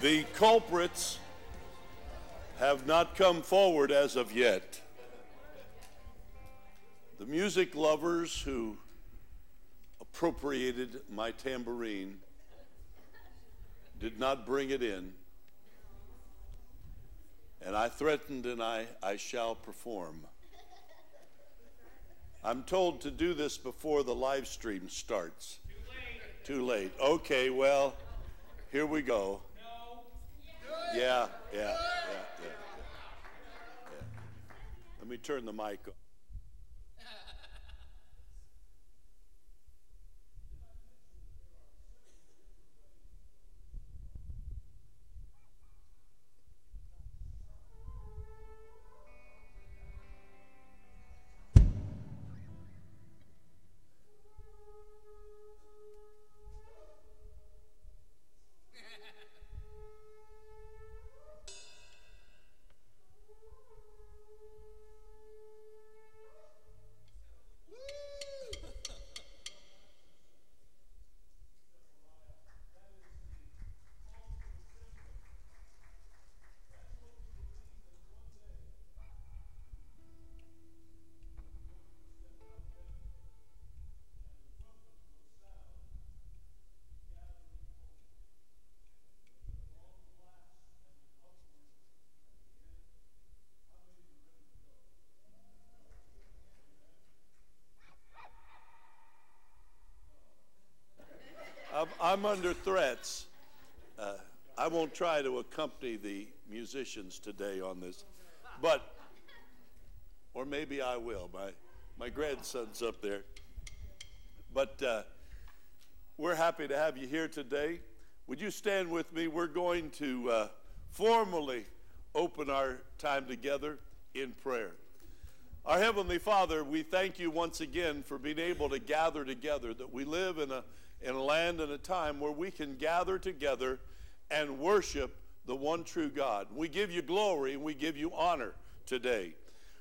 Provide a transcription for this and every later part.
The culprits have not come forward as of yet. The music lovers who appropriated my tambourine did not bring it in. And I threatened and I, I shall perform. I'm told to do this before the live stream starts. Too late. Too late. Okay, well, here we go. Yeah, yeah, yeah, yeah. Let me turn the mic on. I'm, under threats. Uh, I won't try to accompany the musicians today on this, but, or maybe I will. My, my grandson's up there. But uh, we're happy to have you here today. Would you stand with me? We're going to uh, formally open our time together in prayer. Our Heavenly Father, we thank you once again for being able to gather together, that we live in a in a land and a time where we can gather together and worship the one true God. We give you glory and we give you honor today.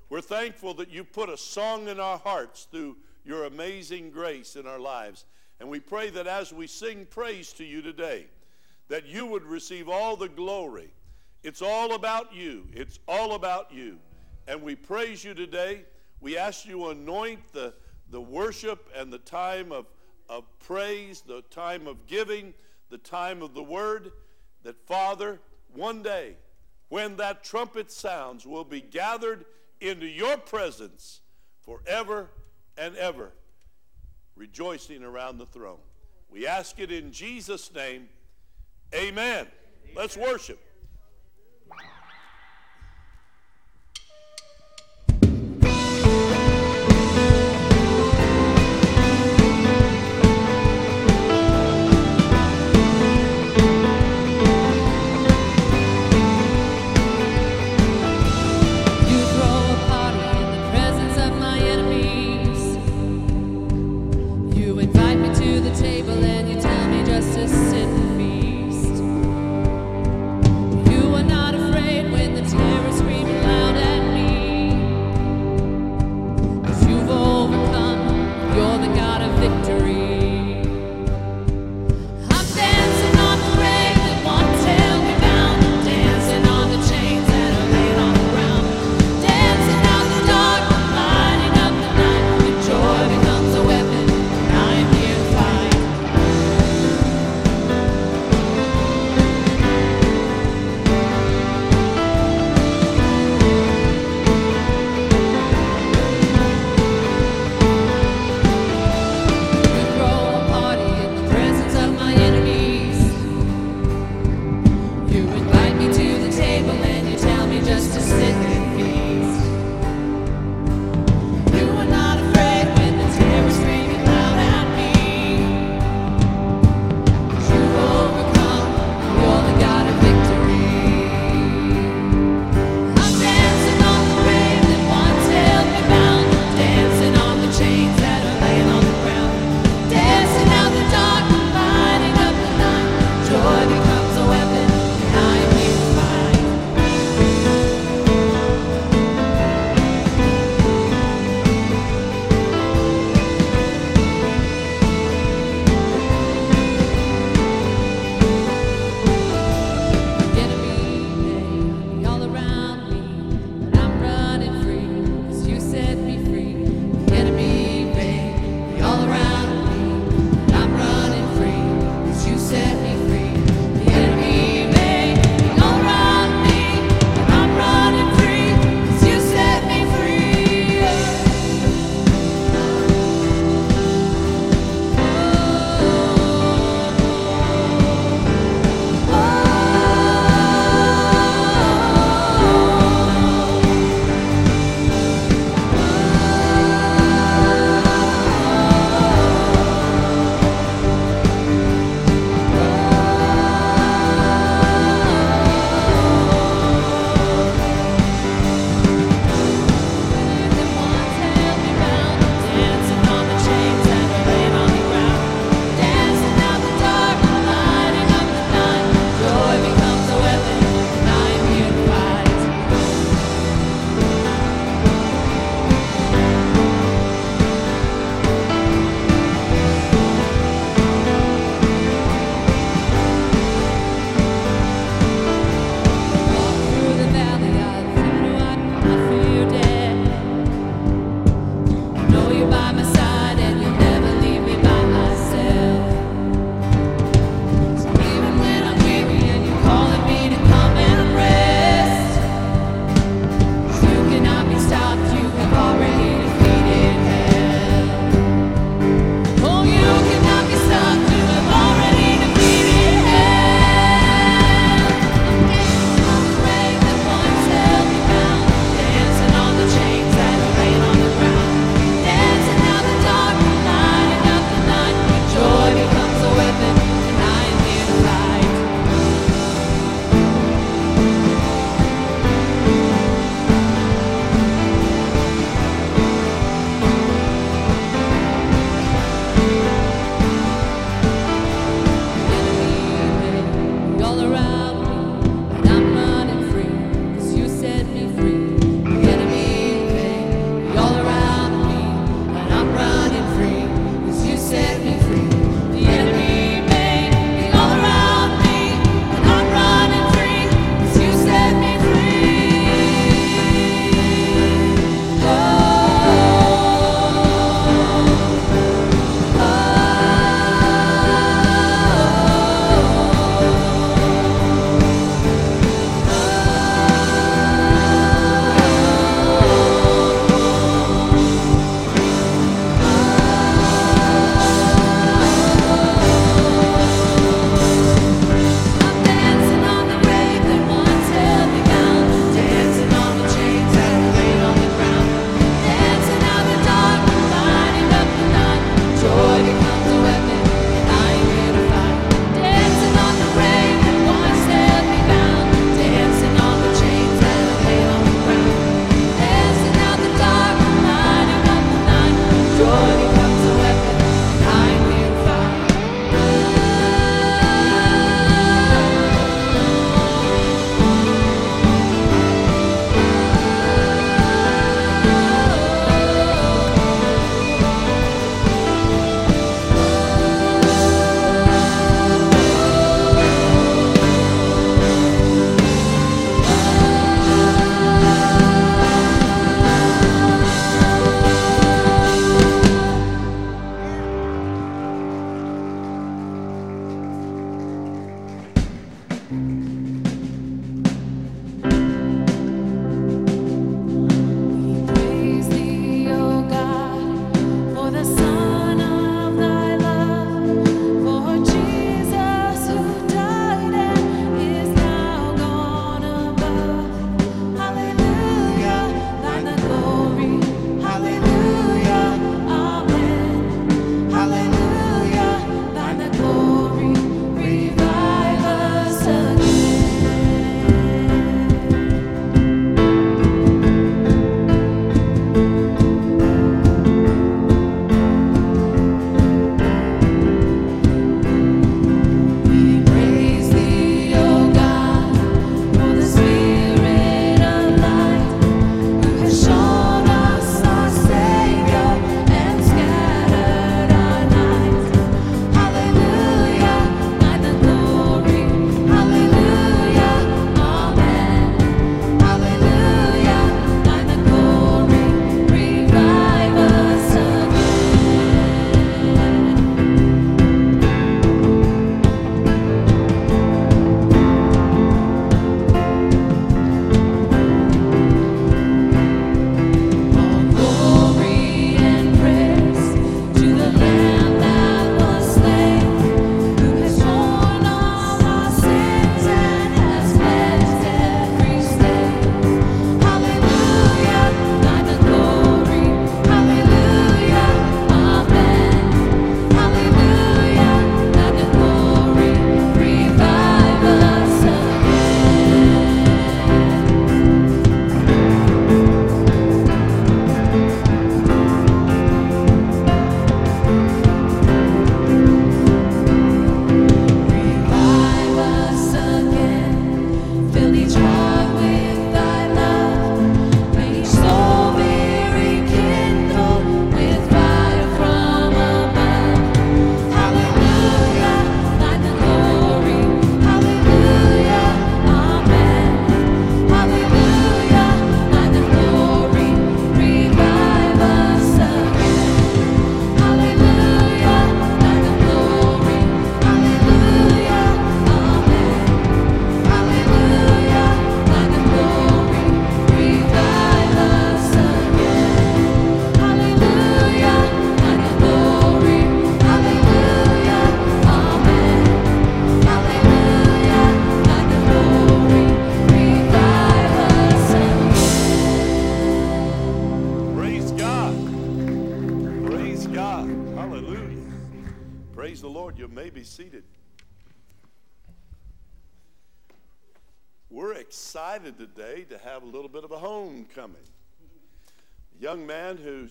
We're thankful that you put a song in our hearts through your amazing grace in our lives. And we pray that as we sing praise to you today, that you would receive all the glory. It's all about you. It's all about you. And we praise you today. We ask you to anoint the, the worship and the time of of praise, the time of giving, the time of the word, that Father, one day, when that trumpet sounds, will be gathered into your presence forever and ever, rejoicing around the throne. We ask it in Jesus' name. Amen. Amen. Let's worship.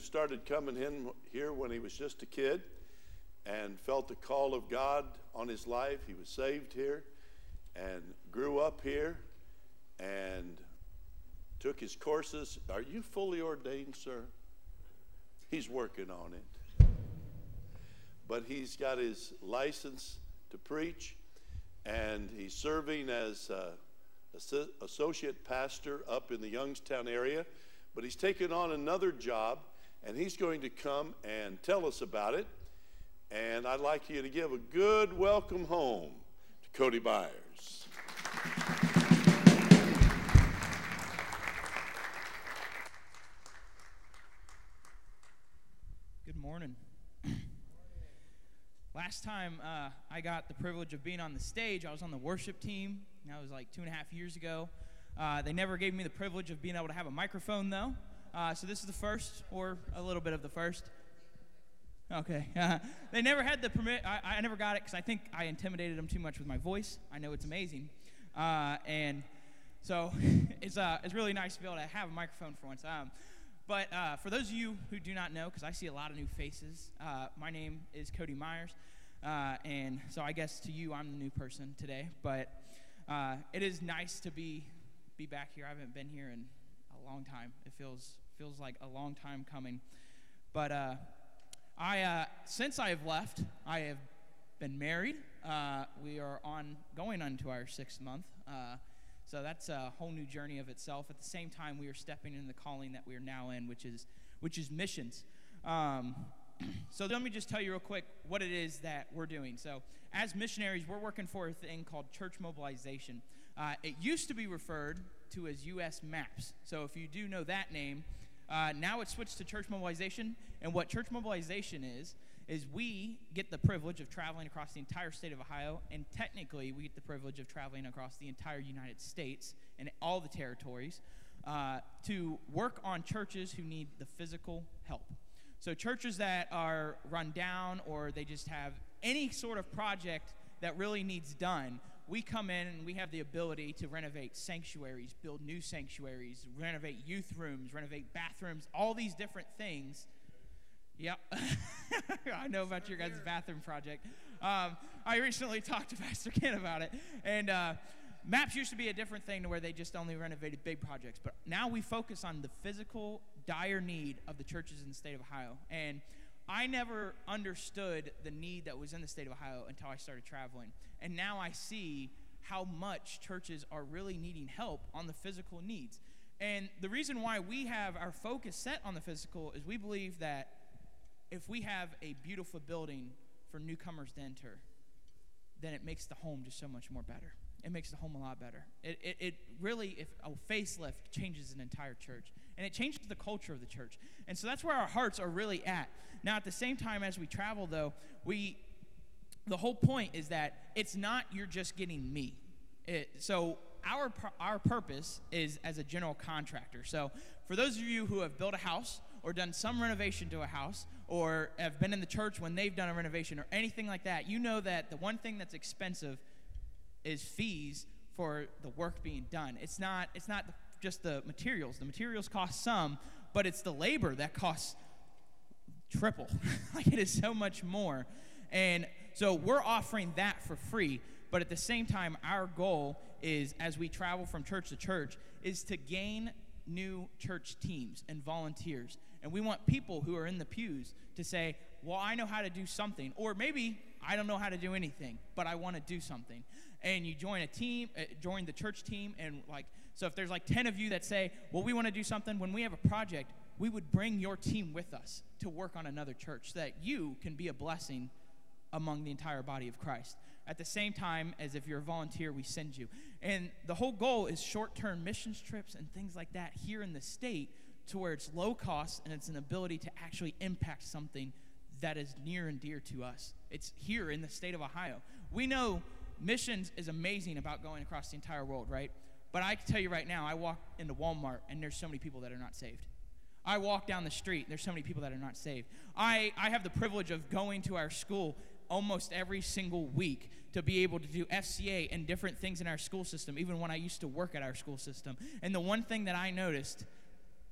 Started coming in here when he was just a kid and felt the call of God on his life. He was saved here and grew up here and took his courses. Are you fully ordained, sir? He's working on it. But he's got his license to preach, and he's serving as uh, associate pastor up in the Youngstown area, but he's taken on another job, and he's going to come and tell us about it. And I'd like you to give a good welcome home to Cody Byers. Good morning. Last time uh, I got the privilege of being on the stage, I was on the worship team that was like two and a half years ago. Uh, they never gave me the privilege of being able to have a microphone, though. Uh, so this is the first, or a little bit of the first. Okay. they never had the permit. I, I never got it because I think I intimidated them too much with my voice. I know it's amazing. Uh, and so it's, uh, it's really nice to be able to have a microphone for once. Um, but uh, for those of you who do not know, because I see a lot of new faces, uh, my name is Cody Myers. Uh, and so I guess to you, I'm the new person today. But uh, it is nice to be be back here. I haven't been here in long time. It feels feels like a long time coming. But uh, I uh, since I have left, I have been married. Uh, we are on going on to our sixth month. Uh, so that's a whole new journey of itself. At the same time, we are stepping into the calling that we are now in, which is which is missions. Um, so let me just tell you real quick what it is that we're doing. So, as missionaries, we're working for a thing called church mobilization. Uh, it used to be referred to as U.S. MAPS. So, if you do know that name, uh, now it's switched to church mobilization. And what church mobilization is, is we get the privilege of traveling across the entire state of Ohio, and technically, we get the privilege of traveling across the entire United States and all the territories uh, to work on churches who need the physical help. So, churches that are run down or they just have any sort of project that really needs done, we come in and we have the ability to renovate sanctuaries, build new sanctuaries, renovate youth rooms, renovate bathrooms, all these different things. Yep. I know about your guys' bathroom project. Um, I recently talked to Pastor Ken about it. And uh, MAPS used to be a different thing to where they just only renovated big projects. But now we focus on the physical, dire need of the churches in the state of Ohio. And I never understood the need that was in the state of Ohio until I started traveling. And now I see how much churches are really needing help on the physical needs. And the reason why we have our focus set on the physical is we believe that if we have a beautiful building for newcomers to enter, then it makes the home just so much more better. It makes the home a lot better. It, it, it really, if a facelift changes an entire church, and it changes the culture of the church. And so that's where our hearts are really at. Now, at the same time as we travel, though, we the whole point is that it's not you're just getting me. It, so our our purpose is as a general contractor. So for those of you who have built a house or done some renovation to a house or have been in the church when they've done a renovation or anything like that, you know that the one thing that's expensive is fees for the work being done. It's not it's not just the materials. The materials cost some, but it's the labor that costs triple. like it is so much more. And so we're offering that for free, but at the same time our goal is as we travel from church to church is to gain new church teams and volunteers. And we want people who are in the pews to say, Well, I know how to do something. Or maybe I don't know how to do anything, but I want to do something. And you join a team, uh, join the church team, and like, so if there's like 10 of you that say, Well, we want to do something, when we have a project, we would bring your team with us to work on another church so that you can be a blessing among the entire body of Christ. At the same time as if you're a volunteer, we send you. And the whole goal is short term missions trips and things like that here in the state to where it's low cost and it's an ability to actually impact something that is near and dear to us. It's here in the state of Ohio. We know missions is amazing about going across the entire world, right? But I can tell you right now, I walk into Walmart and there's so many people that are not saved. I walk down the street, and there's so many people that are not saved. I, I have the privilege of going to our school almost every single week to be able to do FCA and different things in our school system, even when I used to work at our school system. And the one thing that I noticed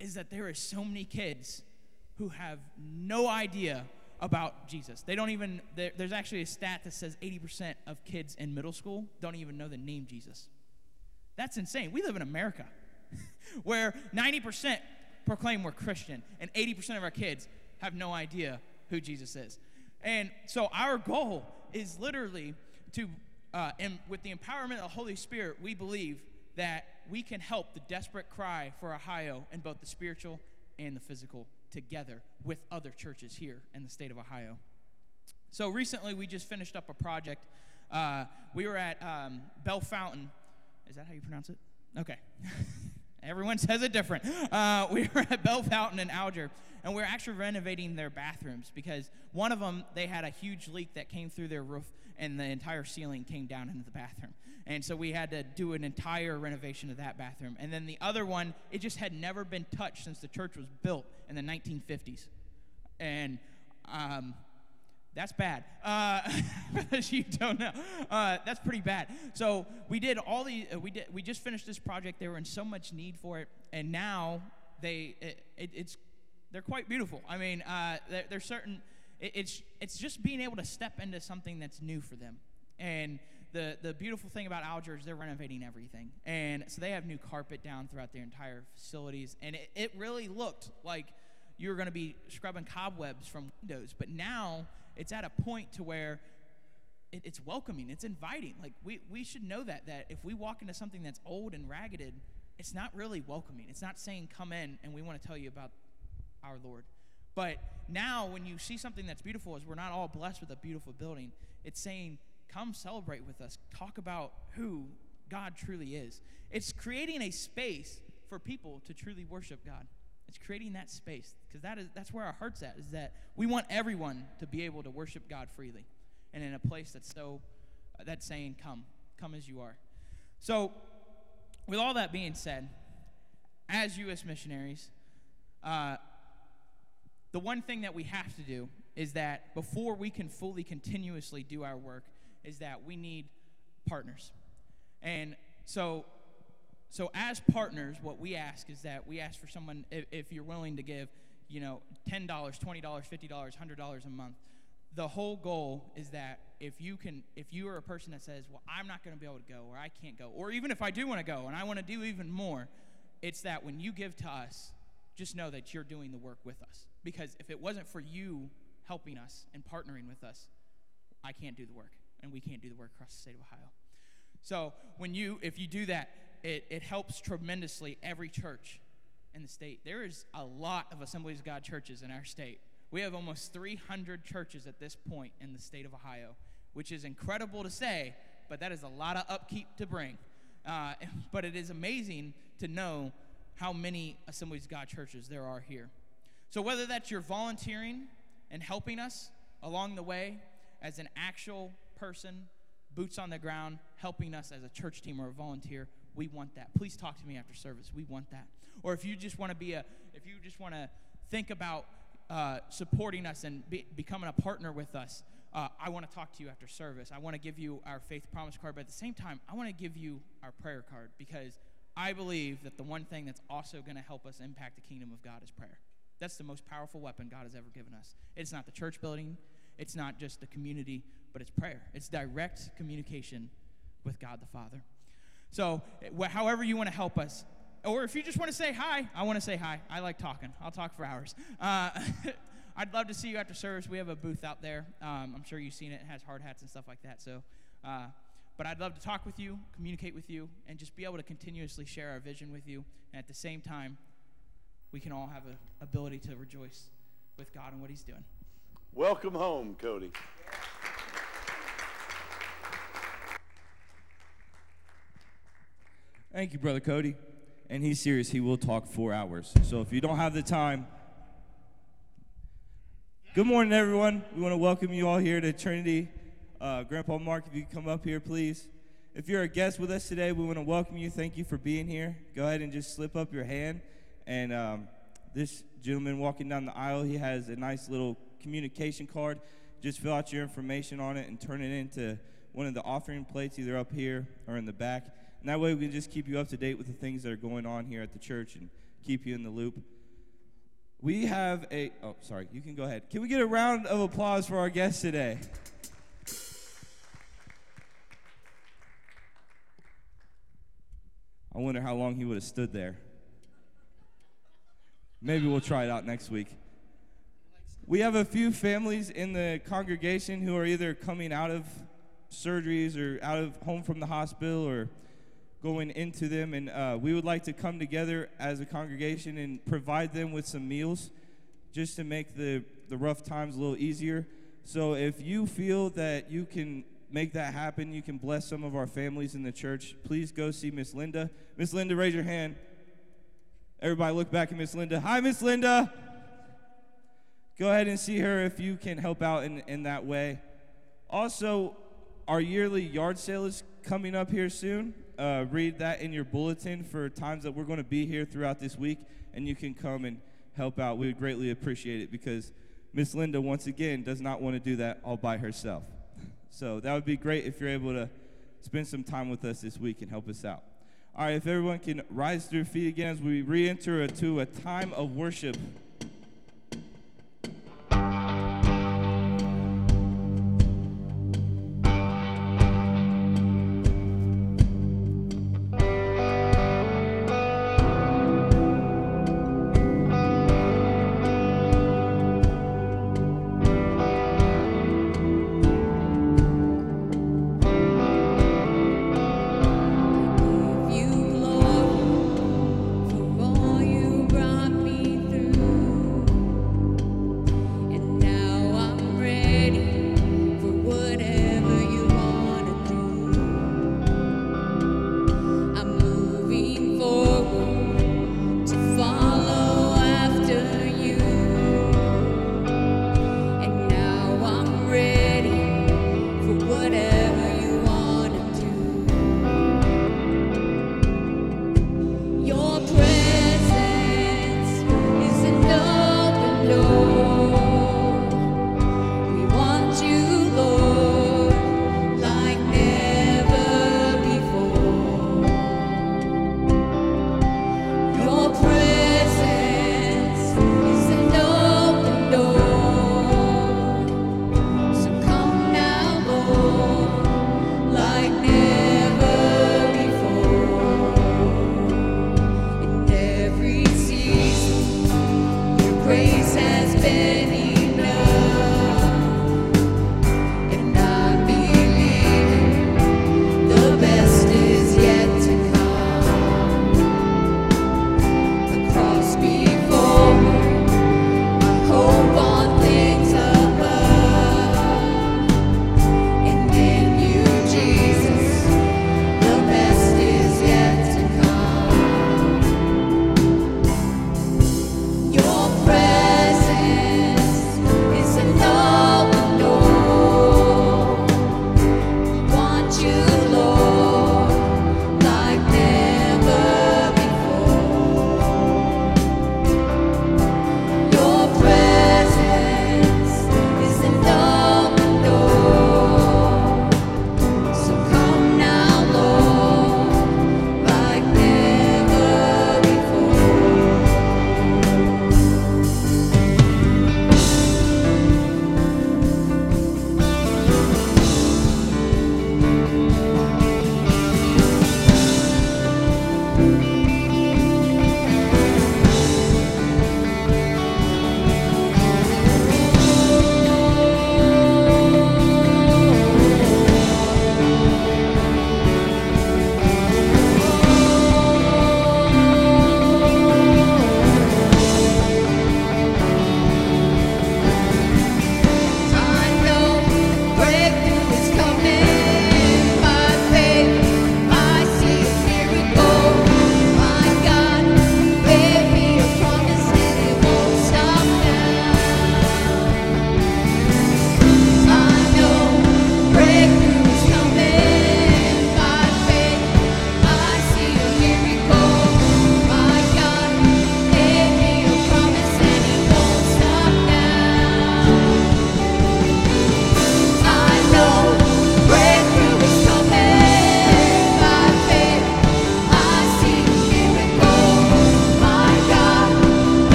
is that there are so many kids who have no idea about Jesus. They don't even, there's actually a stat that says 80% of kids in middle school don't even know the name Jesus. That's insane. We live in America where 90% proclaim we're Christian and 80% of our kids have no idea who Jesus is. And so our goal is literally to, uh, and with the empowerment of the Holy Spirit, we believe that we can help the desperate cry for Ohio in both the spiritual and the physical together with other churches here in the state of Ohio. So recently, we just finished up a project. Uh, we were at um, Bellefontaine. Is that how you pronounce it? Okay. Everyone says it different. Uh, we were at Bellefontaine in Alger, and we are actually renovating their bathrooms because one of them, they had a huge leak that came through their roof, and the entire ceiling came down into the bathroom. And so we had to do an entire renovation of that bathroom. And then the other one, it just had never been touched since the church was built in the 1950s. And um, that's bad. Uh, you don't know, uh, that's pretty bad. So we did all the uh, we did we just finished this project. They were in so much need for it, and now they it, it, it's they're quite beautiful. I mean, uh, there's certain it, it's it's just being able to step into something that's new for them, and the, the beautiful thing about Alger is they're renovating everything. And so they have new carpet down throughout their entire facilities. And it, it really looked like you were going to be scrubbing cobwebs from windows. But now it's at a point to where it, it's welcoming, it's inviting. Like we, we should know that, that if we walk into something that's old and ragged, it's not really welcoming. It's not saying, come in and we want to tell you about our Lord. But now, when you see something that's beautiful, is we're not all blessed with a beautiful building. It's saying, come celebrate with us. Talk about who God truly is. It's creating a space for people to truly worship God. It's creating that space because that is that's where our heart's at. Is that we want everyone to be able to worship God freely, and in a place that's so that's saying, "Come, come as you are." So, with all that being said, as U.S. missionaries, uh, the one thing that we have to do is that before we can fully continuously do our work, is that we need partners. And so, so as partners, what we ask is that we ask for someone, if, if you're willing to give, you know, $10, $20, $50, $100 a month, the whole goal is that if you can if you are a person that says well i'm not going to be able to go or i can't go or even if i do want to go and i want to do even more it's that when you give to us just know that you're doing the work with us because if it wasn't for you helping us and partnering with us, I can't do the work, and we can't do the work across the state of Ohio. So when you, if you do that, it, it helps tremendously every church in the state. There is a lot of Assemblies of God churches in our state. We have almost 300 churches at this point in the state of Ohio, which is incredible to say, but that is a lot of upkeep to bring. Uh, but it is amazing to know how many Assemblies of God churches there are here. So, whether that's you're volunteering and helping us along the way as an actual person, boots on the ground, helping us as a church team or a volunteer, we want that. Please talk to me after service. We want that. Or if you just want to be a, if you just want to think about uh, supporting us and be, becoming a partner with us, uh, I want to talk to you after service. I want to give you our faith promise card, but at the same time, I want to give you our prayer card because I believe that the one thing that's also going to help us impact the kingdom of God is prayer. That's the most powerful weapon God has ever given us. It's not the church building, it's not just the community, but it's prayer. It's direct communication with God the Father. So, however you want to help us, or if you just want to say hi, I want to say hi. I like talking. I'll talk for hours. Uh, I'd love to see you after service. We have a booth out there. Um, I'm sure you've seen it. It has hard hats and stuff like that. So, uh, but I'd love to talk with you, communicate with you, and just be able to continuously share our vision with you, and at the same time, we can all have an ability to rejoice with God and what He's doing. Welcome home, Cody. Thank you, Brother Cody. And he's serious. He will talk for hours. So if you don't have the time, good morning, everyone. We want to welcome you all here to Trinity. Uh, Grandpa Mark, if you come up here, please. If you're a guest with us today, we want to welcome you. Thank you for being here. Go ahead and just slip up your hand and um, this gentleman walking down the aisle, he has a nice little communication card. Just fill out your information on it and turn it into one of the offering plates, either up here or in the back. And that way we can just keep you up to date with the things that are going on here at the church and keep you in the loop. We have a, oh, sorry, you can go ahead. Can we get a round of applause for our guest today? I wonder how long he would have stood there. Maybe we'll try it out next week. We have a few families in the congregation who are either coming out of surgeries or out of home from the hospital or going into them. And uh, we would like to come together as a congregation and provide them with some meals just to make the, the rough times a little easier. So if you feel that you can make that happen, you can bless some of our families in the church, please go see Miss Linda. Miss Linda, raise your hand. Everybody look back at Miss Linda. Hi, Miss Linda. Go ahead and see her if you can help out in, in that way. Also, our yearly yard sale is coming up here soon. Uh, read that in your bulletin for times that we're going to be here throughout this week, and you can come and help out. We would greatly appreciate it because Miss Linda, once again, does not want to do that all by herself. So that would be great if you're able to spend some time with us this week and help us out. All right, if everyone can rise to their feet again as we re enter to a time of worship.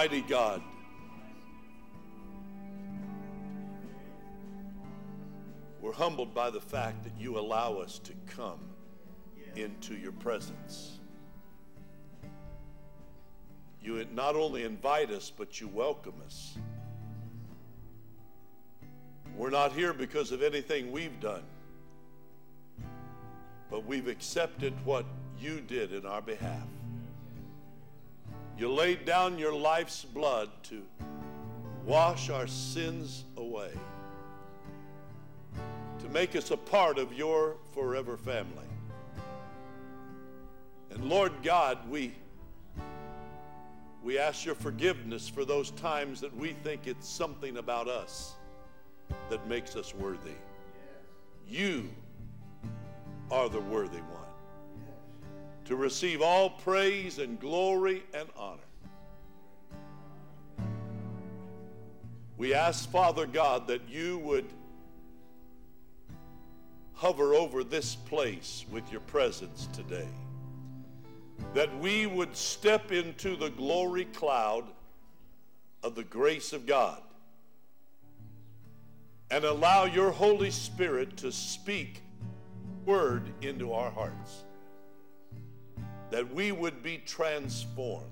Mighty God. We're humbled by the fact that you allow us to come into your presence. You not only invite us, but you welcome us. We're not here because of anything we've done, but we've accepted what you did in our behalf. You laid down your life's blood to wash our sins away, to make us a part of your forever family. And Lord God, we we ask your forgiveness for those times that we think it's something about us that makes us worthy. You are the worthy one to receive all praise and glory and honor. We ask, Father God, that you would hover over this place with your presence today. That we would step into the glory cloud of the grace of God and allow your Holy Spirit to speak word into our hearts. That we would be transformed.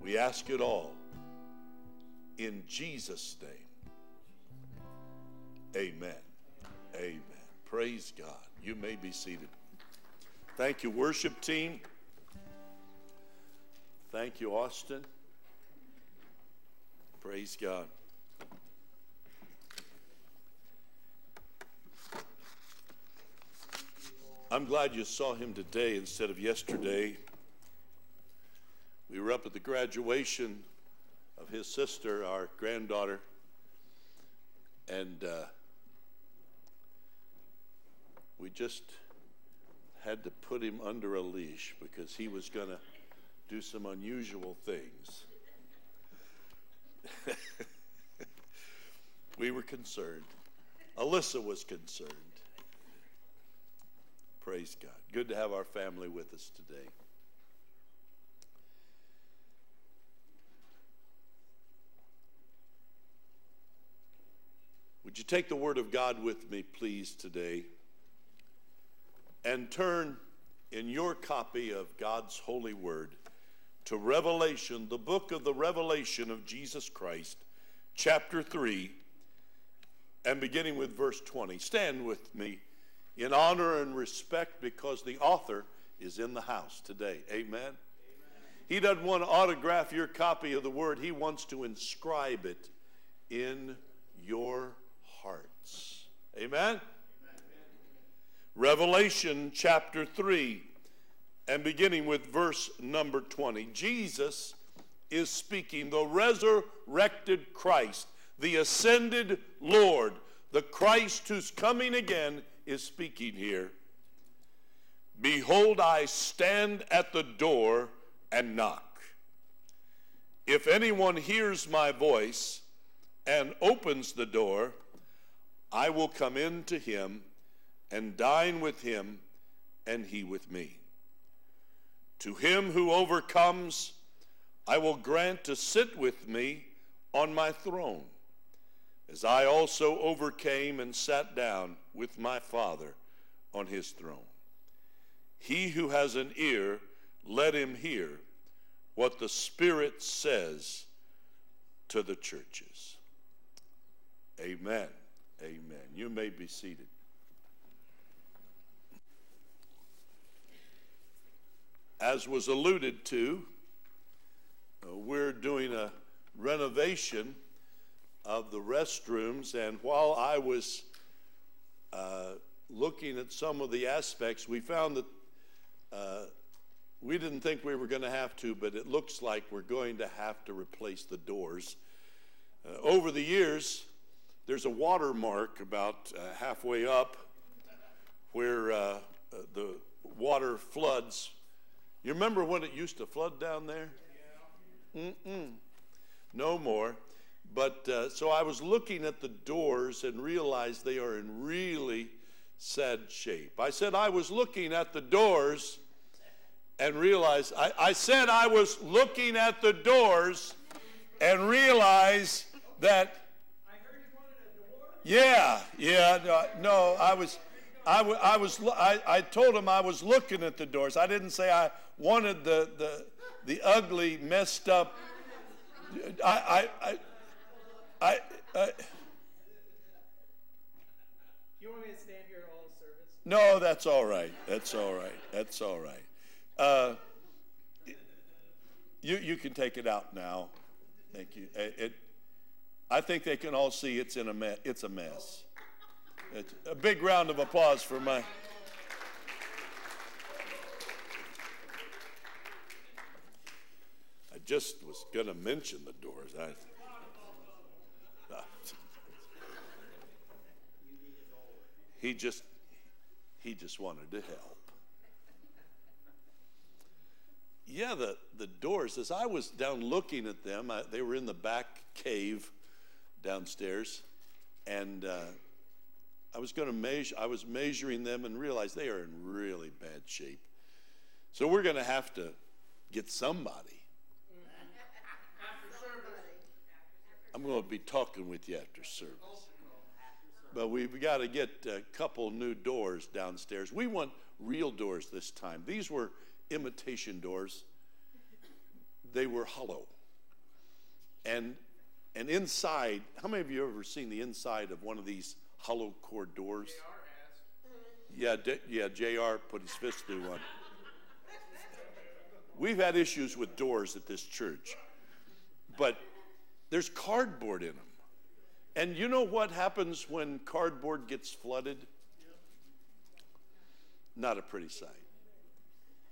We ask it all in Jesus' name. Amen. Amen. Praise God. You may be seated. Thank you, worship team. Thank you, Austin. Praise God. I'm glad you saw him today instead of yesterday. We were up at the graduation of his sister, our granddaughter, and uh, we just had to put him under a leash because he was going to do some unusual things. we were concerned. Alyssa was concerned. Praise God. Good to have our family with us today. Would you take the Word of God with me, please, today? And turn in your copy of God's holy Word to Revelation, the book of the Revelation of Jesus Christ, chapter 3, and beginning with verse 20. Stand with me in honor and respect because the author is in the house today. Amen. Amen. He doesn't want to autograph your copy of the word, he wants to inscribe it in your hearts. Amen. Amen. Revelation chapter 3 and beginning with verse number 20. Jesus is speaking, the resurrected Christ, the ascended Lord, the Christ who's coming again is speaking here. Behold, I stand at the door and knock. If anyone hears my voice and opens the door, I will come in to him and dine with him and he with me. To him who overcomes, I will grant to sit with me on my throne as I also overcame and sat down with my Father on his throne. He who has an ear, let him hear what the Spirit says to the churches. Amen. Amen. You may be seated. As was alluded to, uh, we're doing a renovation of the restrooms. And while I was uh, looking at some of the aspects, we found that uh, we didn't think we were going to have to, but it looks like we're going to have to replace the doors Uh, over the years, there's a watermark about uh, halfway up where uh, uh, the water floods. You remember when it used to flood down there? Mm-mm. No more. But uh, so I was looking at the doors and realized they are in really sad shape. I said I was looking at the doors and realized, I, I said I was looking at the doors and realized that. Yeah, yeah, no, no I was. I, I was I, I told him I was looking at the doors. I didn't say I wanted the the, the ugly, messed up. I I I, I, I You want me to stand here all service? No, that's all right. That's all right. That's all right. Uh, you you can take it out now. Thank you. It, it, I think they can all see it's in a me- it's a mess. It's a big round of applause for my. I just was going to mention the doors. I, he just he just wanted to help. Yeah, the, the doors, as I was down looking at them, I, they were in the back cave downstairs, and uh, I was going to measure, I was measuring them and realized they are in really bad shape. So we're going to have to get somebody. I'm going to be talking with you after service. But we've got to get a couple new doors downstairs. We want real doors this time. These were imitation doors. They were hollow. And and inside, how many of you have ever seen the inside of one of these hollow core doors? Yeah, D- yeah, JR put his fist through one. We've had issues with doors at this church. But there's cardboard in them. And you know what happens when cardboard gets flooded? Not a pretty sight.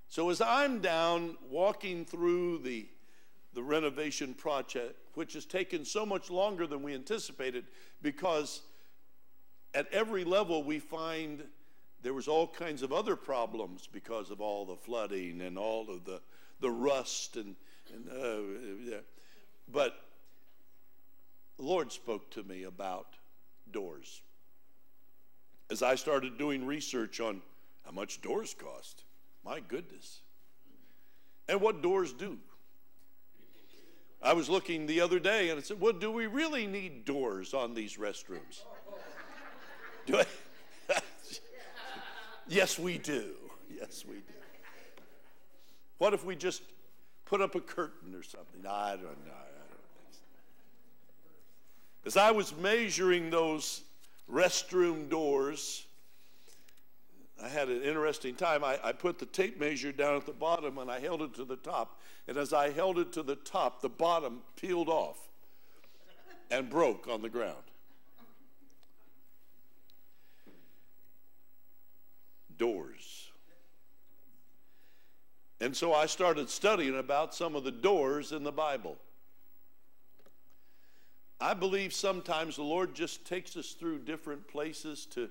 So as I'm down walking through the, the renovation project, which has taken so much longer than we anticipated, because at every level we find there was all kinds of other problems because of all the flooding and all of the, the rust and, and uh, but the Lord spoke to me about doors. As I started doing research on how much doors cost, my goodness, and what doors do. I was looking the other day and I said, Well, do we really need doors on these restrooms? Do I? yes, we do. Yes, we do. What if we just put up a curtain or something? I don't know. As I was measuring those restroom doors, I had an interesting time. I, I, put the tape measure down at the bottom and I held it to the top. And as I held it to the top, the bottom peeled off and broke on the ground. Doors. And so I started studying about some of the doors in the Bible. I believe sometimes the Lord just takes us through different places to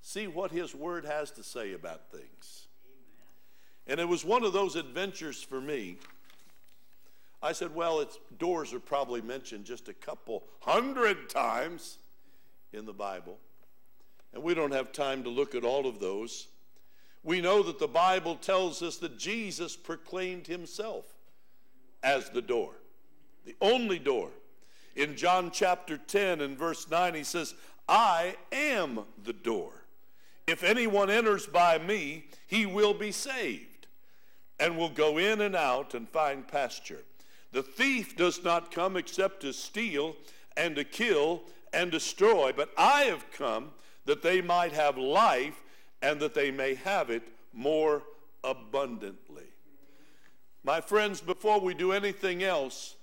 see what His Word has to say about things. And it was one of those adventures for me. I said, well, its doors are probably mentioned just a couple hundred times in the Bible. And we don't have time to look at all of those. We know that the Bible tells us that Jesus proclaimed himself as the door, the only door. In John chapter 10 and verse 9, he says, I am the door. If anyone enters by me, he will be saved and will go in and out and find pasture. The thief does not come except to steal and to kill and destroy, but I have come that they might have life and that they may have it more abundantly. My friends, before we do anything else,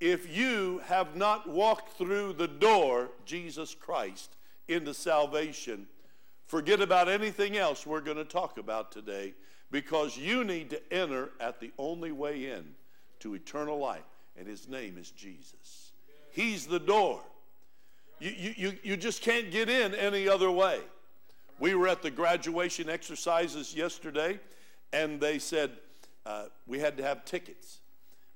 if you have not walked through the door, Jesus Christ, into salvation, forget about anything else we're going to talk about today because you need to enter at the only way in to eternal life, and his name is Jesus. He's the door. You, you, you, just can't get in any other way. We were at the graduation exercises yesterday, and they said uh, we had to have tickets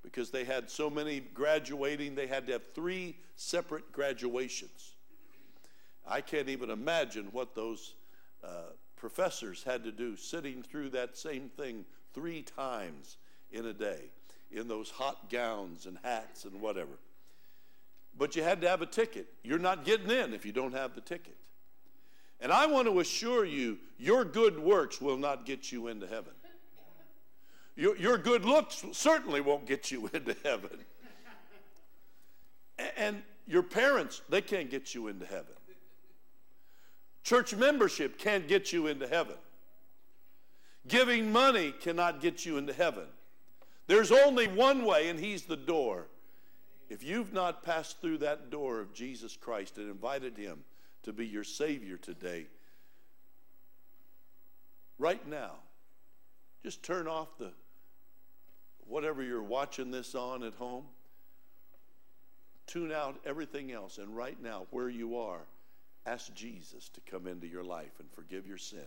because they had so many graduating, they had to have three separate graduations. I can't even imagine what those uh, professors had to do sitting through that same thing three times in a day in those hot gowns and hats and whatever. But you had to have a ticket. You're not getting in if you don't have the ticket. And I want to assure you, your good works will not get you into heaven. Your, your good looks certainly won't get you into heaven. And your parents, they can't get you into heaven. Church membership can't get you into heaven. Giving money cannot get you into heaven. There's only one way, and He's the door. If you've not passed through that door of Jesus Christ and invited Him to be your Savior today, right now, just turn off the whatever you're watching this on at home. Tune out everything else, and right now, where you are, ask Jesus to come into your life and forgive your sin.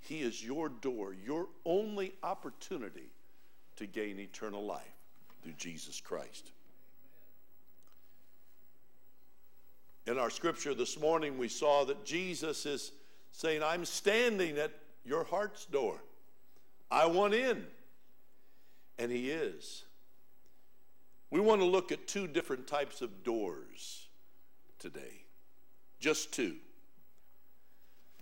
He is your door, your only opportunity to gain eternal life through Jesus Christ. In our scripture this morning, we saw that Jesus is saying, I'm standing at your heart's door. I want in. And He is. We want to look at two different types of doors today. Just two.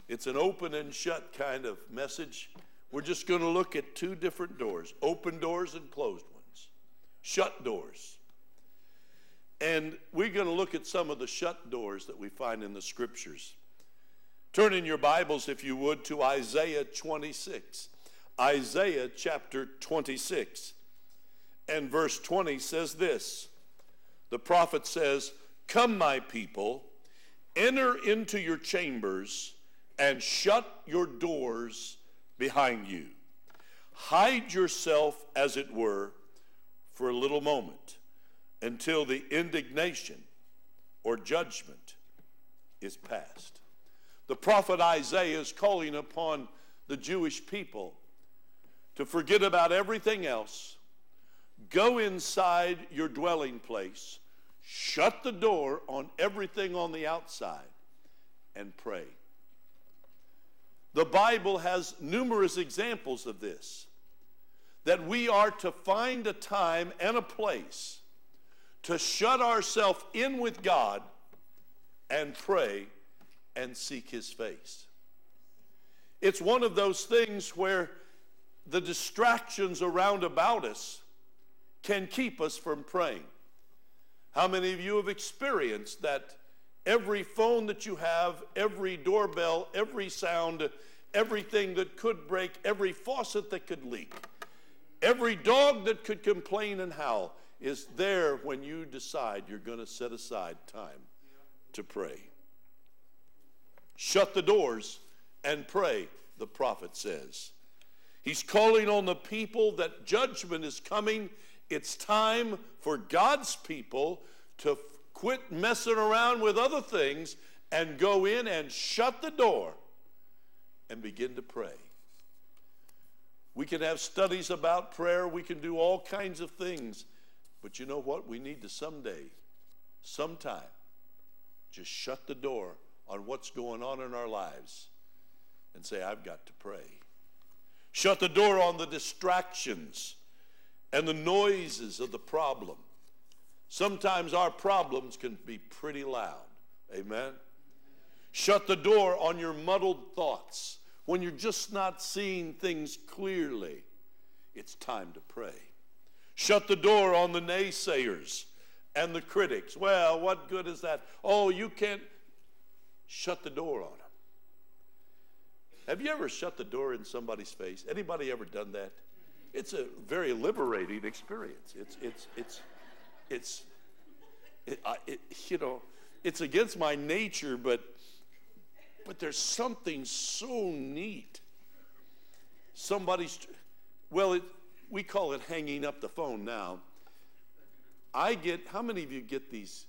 It's an open and shut kind of message. We're just going to look at two different doors open doors and closed ones, shut doors. And we're going to look at some of the shut doors that we find in the scriptures. Turn in your Bibles, if you would, to Isaiah 26. Isaiah chapter 26 and verse 20 says this The prophet says, Come, my people, enter into your chambers and shut your doors behind you. Hide yourself, as it were, for a little moment until the indignation or judgment is past. The prophet Isaiah is calling upon the Jewish people to forget about everything else, go inside your dwelling place, shut the door on everything on the outside, and pray. The Bible has numerous examples of this. That we are to find a time and a place to shut ourselves in with God and pray and seek His face. It's one of those things where the distractions around about us can keep us from praying. How many of you have experienced that every phone that you have, every doorbell, every sound, everything that could break, every faucet that could leak, every dog that could complain and howl is there when you decide you're going to set aside time to pray. Shut the doors and pray, the prophet says. He's calling on the people that judgment is coming. It's time for God's people to quit messing around with other things and go in and shut the door and begin to pray. We can have studies about prayer, we can do all kinds of things, but you know what? We need to someday, sometime, just shut the door on what's going on in our lives and say, I've got to pray. Shut the door on the distractions and the noises of the problem Sometimes our problems can be pretty loud. Amen. Shut the door on your muddled thoughts. When you're just not seeing things clearly, it's time to pray. Shut the door on the naysayers and the critics. Well, what good is that? Oh, you can't. Shut the door on. Have you ever shut the door in somebody's face? Anybody ever done that? It's a very liberating experience. It's, it's, it's, it's, it, it, you know, it's against my nature, but, but there's something so neat. Somebody's, well, it, we call it hanging up the phone now. I get, how many of you get these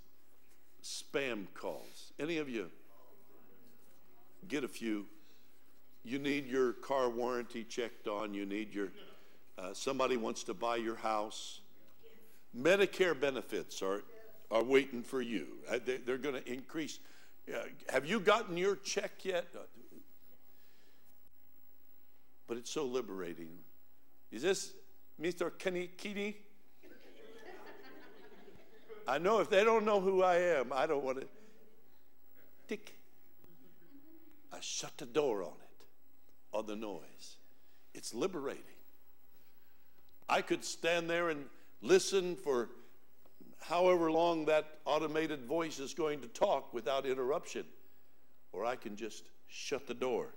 spam calls? Any of you get a few? You need your car warranty checked on, you need your, uh, somebody wants to buy your house. Medicare benefits are, are waiting for you. Uh, they, they're going to increase. Uh, have you gotten your check yet? But it's so liberating. Is this Mr. Kenny? I know if they don't know who I am, I don't want to. Tick. I shut the door on on the noise. It's liberating. I could stand there and listen for however long that automated voice is going to talk without interruption, or I can just shut the door.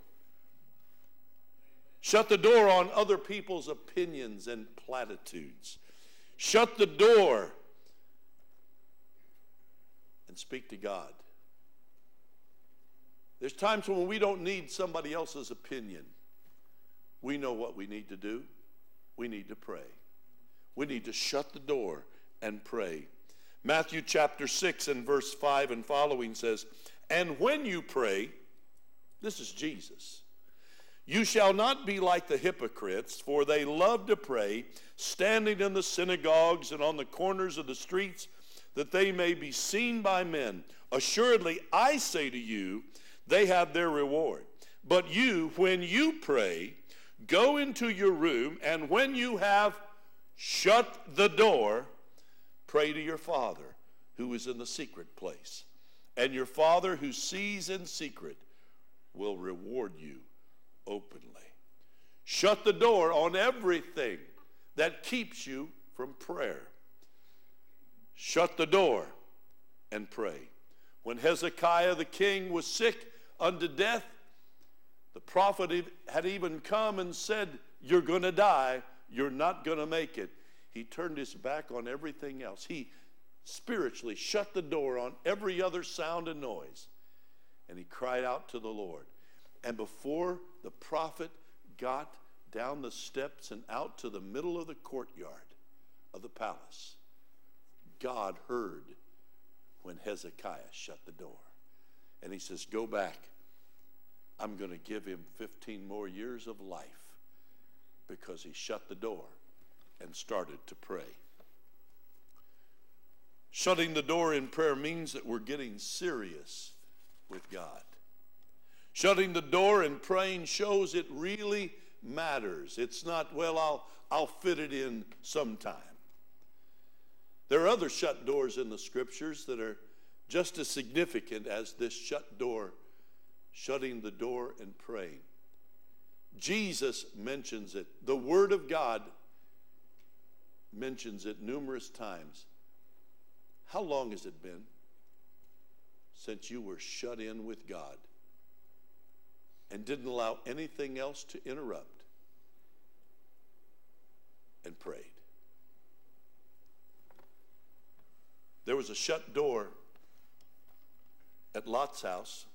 Shut the door on other people's opinions and platitudes. Shut the door and speak to God. There's times when we don't need somebody else's opinion. We know what we need to do. We need to pray. We need to shut the door and pray. Matthew chapter 6 and verse 5 and following says, And when you pray, this is Jesus, you shall not be like the hypocrites, for they love to pray, standing in the synagogues and on the corners of the streets that they may be seen by men. Assuredly, I say to you, they have their reward. But you, when you pray, go into your room, and when you have shut the door, pray to your Father who is in the secret place. And your Father who sees in secret will reward you openly. Shut the door on everything that keeps you from prayer. Shut the door and pray. When Hezekiah the king was sick unto death, the prophet had even come and said, You're going to die. You're not going to make it. He turned his back on everything else. He spiritually shut the door on every other sound and noise. And he cried out to the Lord. And before the prophet got down the steps and out to the middle of the courtyard of the palace, God heard when Hezekiah shut the door. And he says, Go back. I'm going to give him 15 more years of life because he shut the door and started to pray. Shutting the door in prayer means that we're getting serious with God. Shutting the door and praying shows it really matters. It's not, well, I'll, I'll fit it in sometime. There are other shut doors in the scriptures that are just as significant as this shut door, shutting the door and praying. Jesus mentions it. The Word of God mentions it numerous times. How long has it been since you were shut in with God and didn't allow anything else to interrupt and prayed? There was a shut door at Lot's house.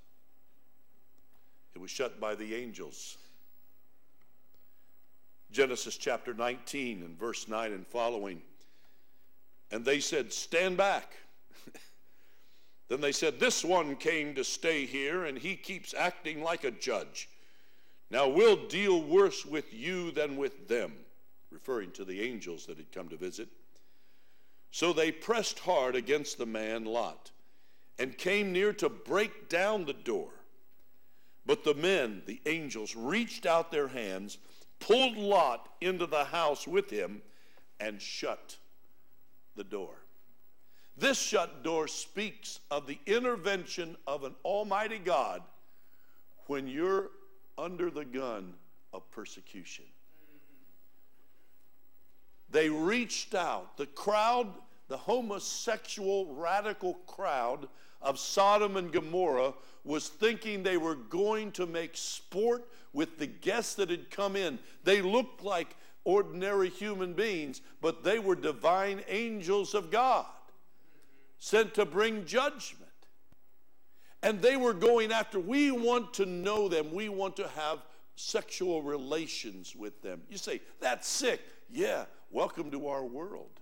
It was shut by the angels. Genesis chapter 19 and verse 9 and following. And they said, Stand back. then they said, This one came to stay here, and he keeps acting like a judge. Now we'll deal worse with you than with them, referring to the angels that had come to visit. So they pressed hard against the man Lot and came near to break down the door. But the men, the angels, reached out their hands, pulled Lot into the house with him, and shut the door. This shut door speaks of the intervention of an Almighty God when you're under the gun of persecution. They reached out. The crowd, the homosexual radical crowd of Sodom and Gomorrah, was thinking they were going to make sport with the guests that had come in. They looked like ordinary human beings, but they were divine angels of God sent to bring judgment. And they were going after, we want to know them, we want to have sexual relations with them. You say, that's sick. Yeah, welcome to our world.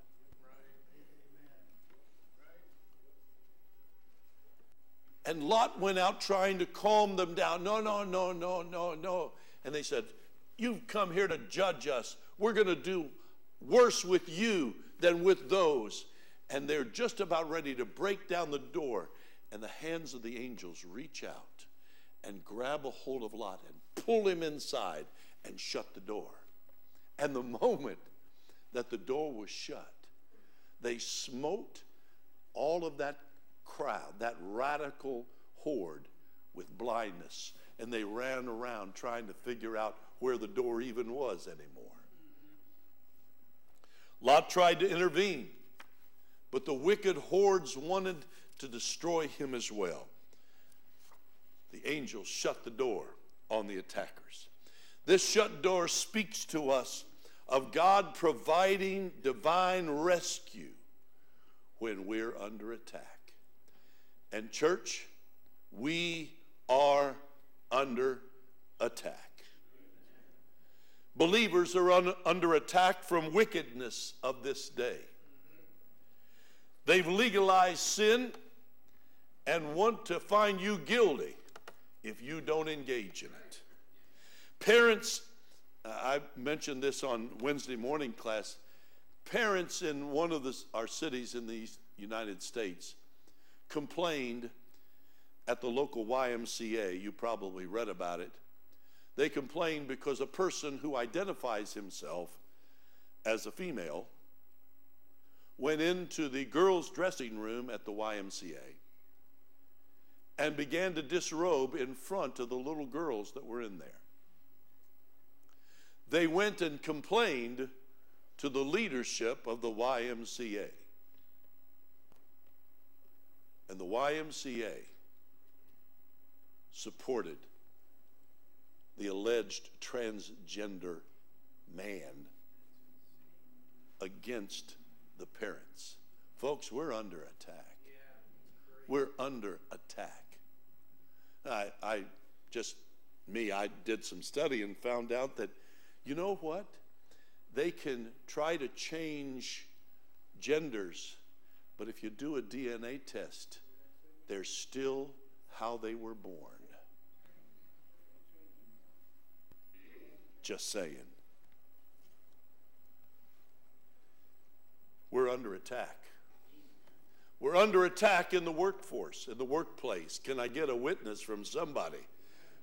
And Lot went out trying to calm them down. No, no, no, no, no, no. And they said, You've come here to judge us. We're going to do worse with you than with those. And they're just about ready to break down the door. And the hands of the angels reach out and grab a hold of Lot and pull him inside and shut the door. And the moment that the door was shut, they smote all of that crowd, that radical horde, with blindness. And they ran around trying to figure out where the door even was anymore. Lot tried to intervene, but the wicked hordes wanted to destroy him as well. The angel shut the door on the attackers. This shut door speaks to us of God providing divine rescue when we're under attack. And, church, we are under attack. Believers are un- under attack from wickedness of this day. They've legalized sin and want to find you guilty if you don't engage in it. Parents, I mentioned this on Wednesday morning class. Parents in one of the, our cities in the United States complained at the local YMCA. You probably read about it. They complained because a person who identifies himself as a female went into the girls' dressing room at the YMCA and began to disrobe in front of the little girls that were in there. They went and complained to the leadership of the YMCA. And the YMCA supported the alleged transgender man against the parents. Folks, we're under attack. We're under attack. I, I just, me, I did some study and found out that, you know what? They can try to change genders, but if you do a DNA test, they're still how they were born. Just saying. We're under attack. We're under attack in the workforce, in the workplace. Can I get a witness from somebody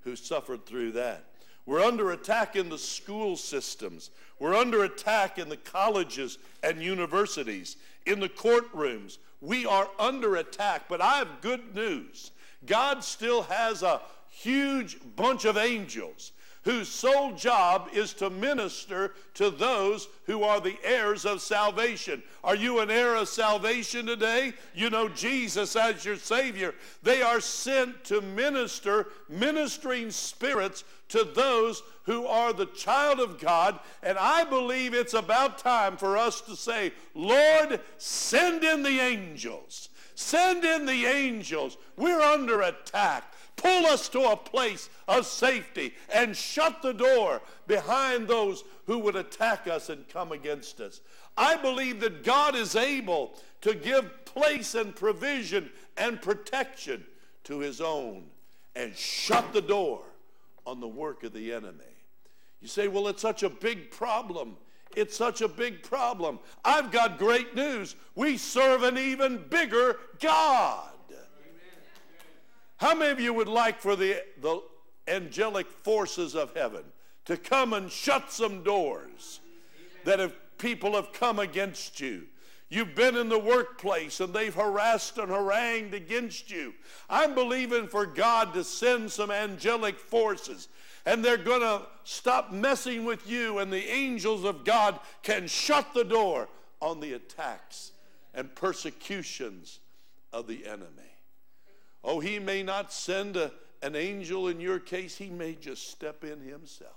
who suffered through that? We're under attack in the school systems. We're under attack in the colleges and universities, in the courtrooms. We are under attack, but I have good news. God still has a huge bunch of angels whose sole job is to minister to those who are the heirs of salvation. Are you an heir of salvation today? You know Jesus as your Savior. They are sent to minister, ministering spirits to those who are the child of God. And I believe it's about time for us to say, Lord, send in the angels. Send in the angels. We're under attack. Pull us to a place of safety and shut the door behind those who would attack us and come against us. I believe that God is able to give place and provision and protection to his own and shut the door on the work of the enemy. You say, well, it's such a big problem. It's such a big problem. I've got great news. We serve an even bigger God. How many of you would like for the, the angelic forces of heaven to come and shut some doors that if people have come against you? You've been in the workplace and they've harassed and harangued against you. I'm believing for God to send some angelic forces and they're going to stop messing with you, and the angels of God can shut the door on the attacks and persecutions of the enemy. Oh, he may not send a, an angel in your case, he may just step in himself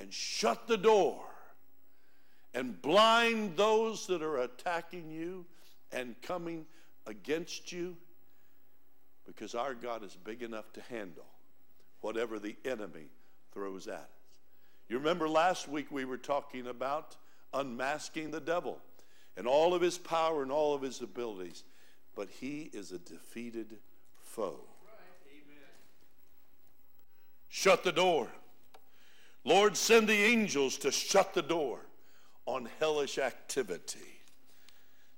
and shut the door and blind those that are attacking you and coming against you because our God is big enough to handle whatever the enemy throws at us. You remember last week we were talking about unmasking the devil and all of his power and all of his abilities but he is a defeated foe. Shut the door. Lord, send the angels to shut the door on hellish activity.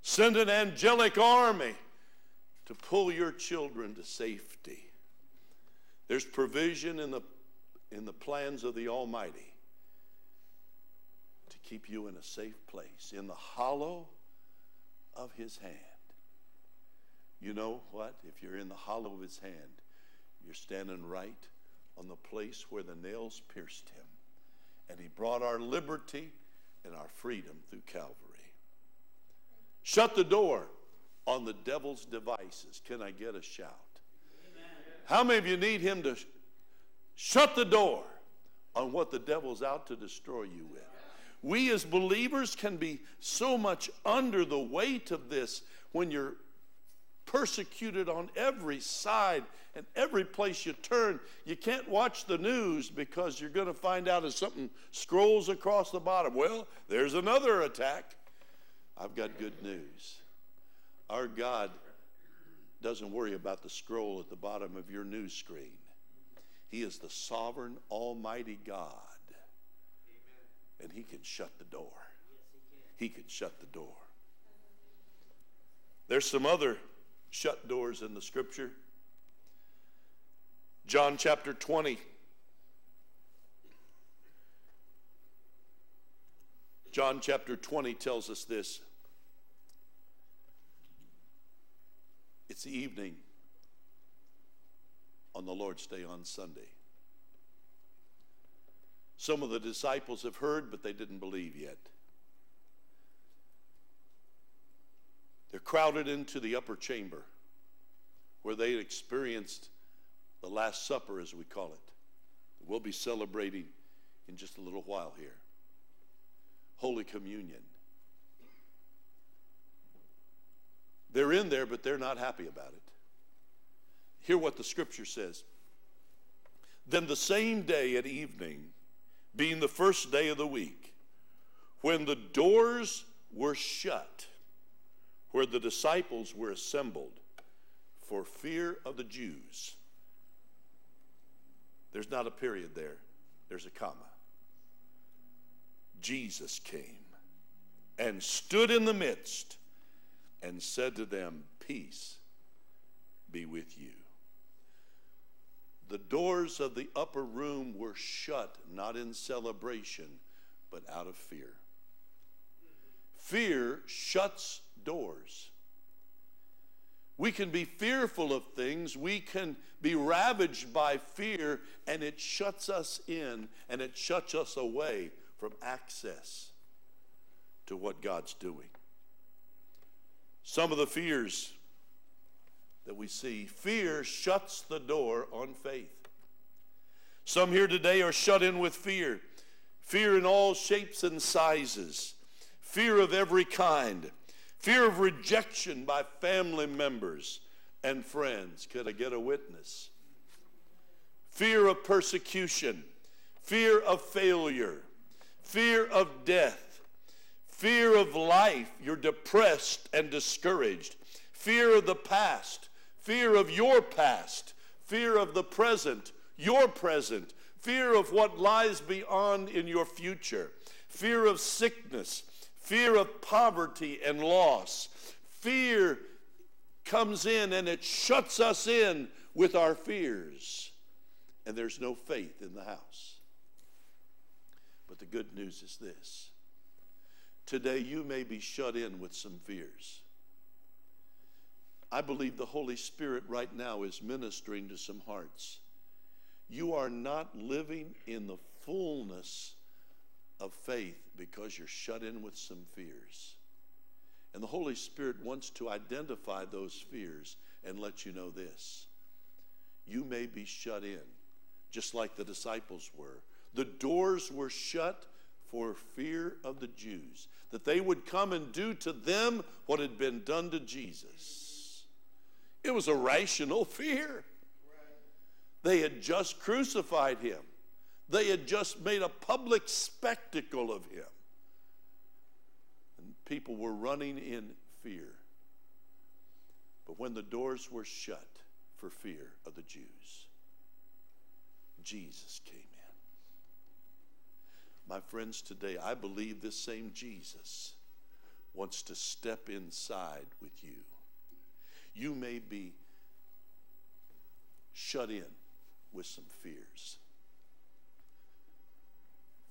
Send an angelic army to pull your children to safety. There's provision in the, in the plans of the Almighty to keep you in a safe place, in the hollow of His hand. You know what? If you're in the hollow of His hand, you're standing right on the place where the nails pierced Him. And He brought our liberty and our freedom through Calvary. Shut the door on the devil's devices. Can I get a shout? Amen. How many of you need him to sh- shut the door on what the devil's out to destroy you with? We as believers can be so much under the weight of this when you're persecuted on every side and every place you turn. You can't watch the news because you're going to find out as something scrolls across the bottom. Well, there's another attack. I've got good news. Our God doesn't worry about the scroll at the bottom of your news screen. He is the sovereign, almighty God. And He can shut the door. He can shut the door. There's some other shut doors in the scripture. John chapter 20. John chapter 20 tells us this. It's evening on the Lord's Day on Sunday. Some of the disciples have heard, but they didn't believe yet. They're crowded into the upper chamber where they experienced the Last Supper, as we call it. We'll be celebrating in just a little while here. Holy Communion. They're in there, but they're not happy about it. Hear what the scripture says. Then the same day at evening, being the first day of the week, when the doors were shut, where the disciples were assembled for fear of the Jews. There's not a period there, there's a comma. Jesus came and stood in the midst and said to them, Peace be with you. The doors of the upper room were shut, not in celebration, but out of fear. Fear shuts doors. We can be fearful of things. We can be ravaged by fear, and it shuts us in and it shuts us away from access to what God's doing. Some of the fears that we see fear shuts the door on faith. Some here today are shut in with fear fear in all shapes and sizes, fear of every kind fear of rejection by family members and friends. Could I get a witness? Fear of persecution, fear of failure, fear of death, fear of life. You're depressed and discouraged. Fear of the past, fear of your past, fear of the present, your present, fear of what lies beyond in your future, fear of sickness, fear of poverty and loss. Fear comes in and it shuts us in with our fears, and there's no faith in the house. But the good news is this today you may be shut in with some fears. I believe the Holy Spirit right now is ministering to some hearts. You are not living in the fullness of faith because you're shut in with some fears. And the Holy Spirit wants to identify those fears and let you know this. You may be shut in, just like the disciples were. The doors were shut for fear of the Jews, that they would come and do to them what had been done to Jesus. It was a rational fear. They had just crucified him. They had just made a public spectacle of him. And people were running in fear. But when the doors were shut, for fear of the Jews. Jesus came in. My friends, today I believe this same Jesus wants to step inside with you. You may be shut in with some fears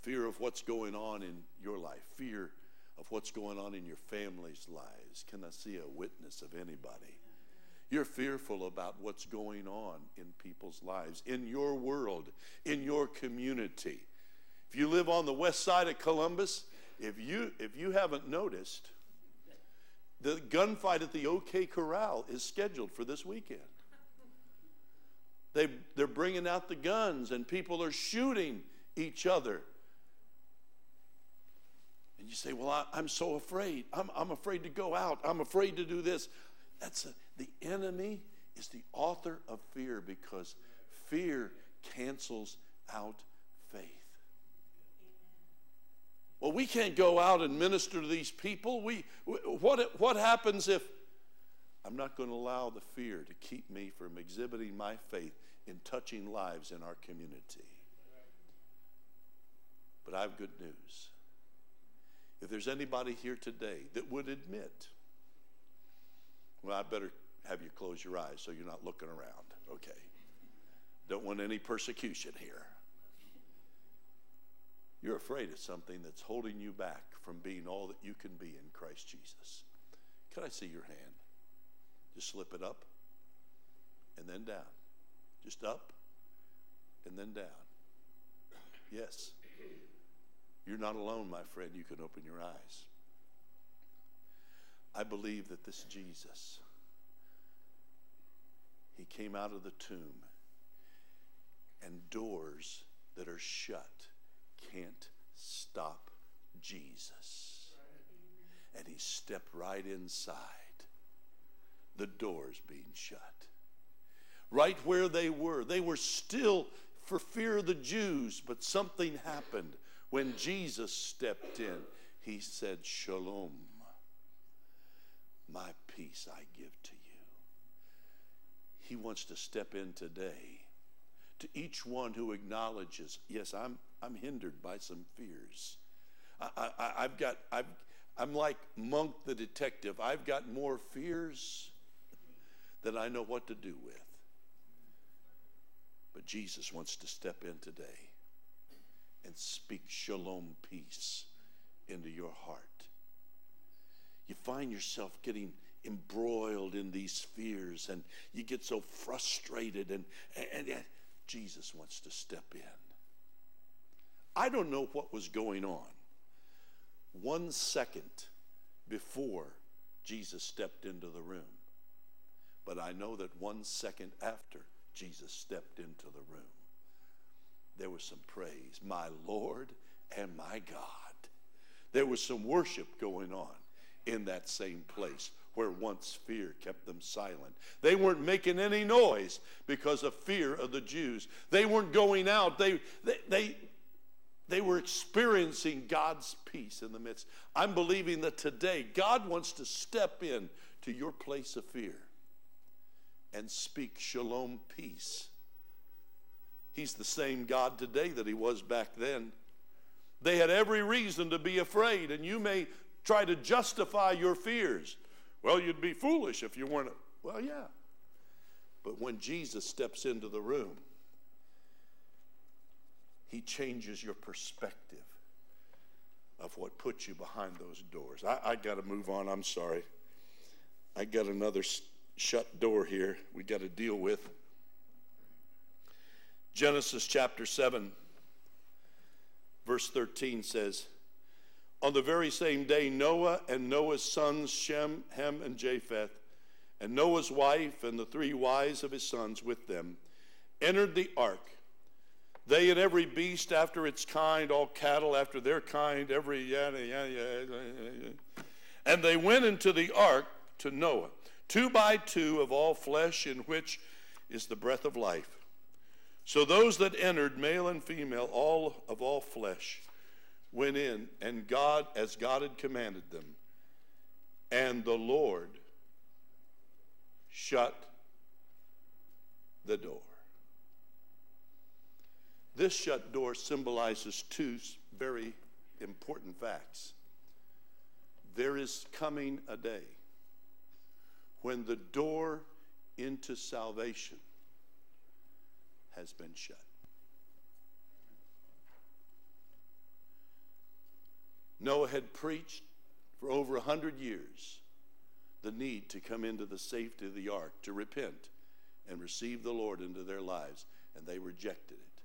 fear of what's going on in your life, fear of what's going on in your family's lives. Can I see a witness of anybody? You're fearful about what's going on in people's lives, in your world, in your community. If you live on the west side of Columbus, if you if you haven't noticed, the gunfight at the OK Corral is scheduled for this weekend. They, they're bringing out the guns and people are shooting each other and you say, Well, I, am so afraid. I'm, I'm afraid to go out. I'm afraid to do this. That's a, the enemy is the author of fear because fear cancels out faith. Well, we can't go out and minister to these people. We, what, what happens if I'm not going to allow the fear to keep me from exhibiting my faith in touching lives in our community? But I have good news. If there's anybody here today that would admit, well, I better have you close your eyes so you're not looking around. Okay. Don't want any persecution here. You're afraid of something that's holding you back from being all that you can be in Christ Jesus. Can I see your hand? Just slip it up and then down. Just up and then down. Yes. You're not alone, my friend. You can open your eyes. I believe that this Jesus, he came out of the tomb, and doors that are shut can't stop Jesus. And he stepped right inside, the doors being shut. Right where they were, they were still for fear of the Jews, but something happened when Jesus stepped in, he said, Shalom, my peace I give to you. He wants to step in today to each one who acknowledges, yes, I'm, I'm hindered by some fears. I, I, I've got, I've, I'm like Monk the detective. I've got more fears than I know what to do with. But Jesus wants to step in today and speak shalom peace into your heart. You find yourself getting embroiled in these fears and you get so frustrated and, and, and Jesus wants to step in. I don't know what was going on one second before Jesus stepped into the room, but I know that one second after Jesus stepped into the room, there was some praise. My Lord and my God. There was some worship going on in that same place where once fear kept them silent. They weren't making any noise because of fear of the Jews. They weren't going out. They, they, they, they were experiencing God's peace in the midst. I'm believing that today God wants to step in to your place of fear and speak shalom peace He's the same God today that he was back then. They had every reason to be afraid, and you may try to justify your fears. Well, you'd be foolish if you weren't. Well, yeah. But when Jesus steps into the room, he changes your perspective of what puts you behind those doors. I, I got to move on. I'm sorry. I got another shut door here we got to deal with. Genesis chapter 7, verse 13 says, On the very same day, Noah and Noah's sons, Shem, Ham, and Japheth, and Noah's wife and the three wives of his sons with them, entered the ark. They and every beast after its kind, all cattle after their kind, every. And they went into the ark to Noah, two by two of all flesh, in which is the breath of life. So those that entered, male and female, all of all flesh, went in, and God, as God had commanded them, and the Lord shut the door. This shut door symbolizes two very important facts. There is coming a day when the door into salvation has been shut. Noah had preached for over a hundred years the need to come into the safety of the ark, to repent and receive the Lord into their lives, and they rejected it.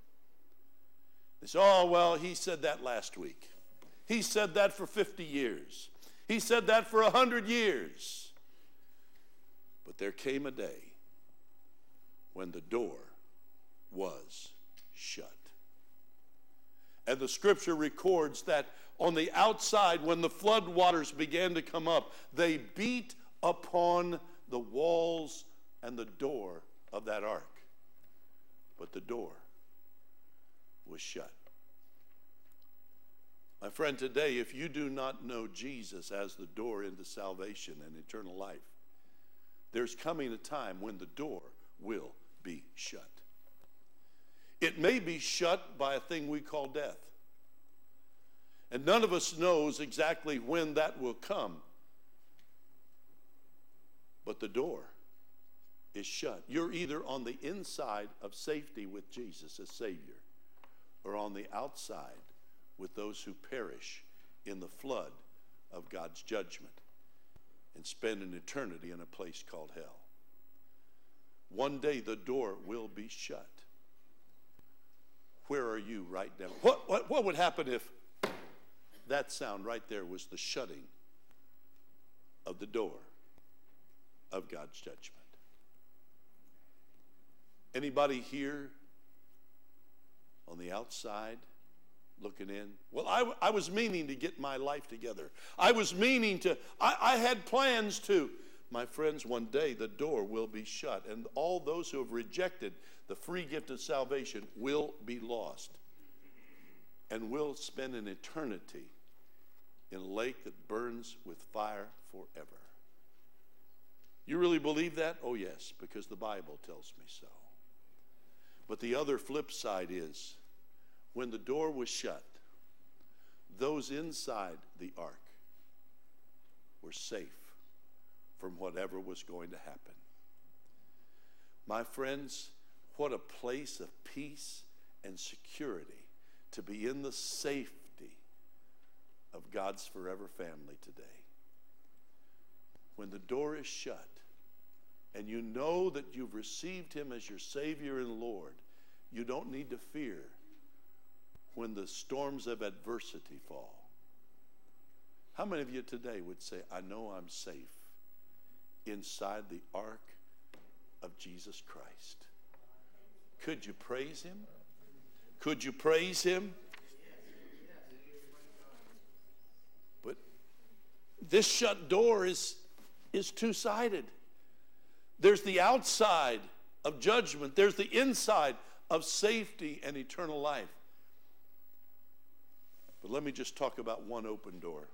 They said, Oh, well, he said that last week. He said that for 50 years. He said that for 100 years. But there came a day when the door was shut. And the scripture records that on the outside, when the flood waters began to come up, they beat upon the walls and the door of that ark. But the door was shut. My friend, today, if you do not know Jesus as the door into salvation and eternal life, there's coming a time when the door will be shut. It may be shut by a thing we call death. And none of us knows exactly when that will come. But the door is shut. You're either on the inside of safety with Jesus as Savior or on the outside with those who perish in the flood of God's judgment and spend an eternity in a place called hell. One day the door will be shut. Where are you right now? What, what, what would happen if that sound right there was the shutting of the door of God's judgment? Anybody here on the outside looking in? Well, I, I was meaning to get my life together. I was meaning to, I, I had plans to. My friends, one day the door will be shut, and all those who have rejected the free gift of salvation will be lost and will spend an eternity in a lake that burns with fire forever. You really believe that? Oh, yes, because the Bible tells me so. But the other flip side is when the door was shut, those inside the ark were safe from whatever was going to happen. My friends, what a place of peace and security to be in the safety of God's forever family today. When the door is shut and you know that you've received Him as your Savior and Lord, you don't need to fear when the storms of adversity fall. How many of you today would say, I know I'm safe inside the ark of Jesus Christ? Could you praise Him? Could you praise Him? But this shut door is, is two sided. There's the outside of judgment, there's the inside of safety and eternal life. But let me just talk about one open door.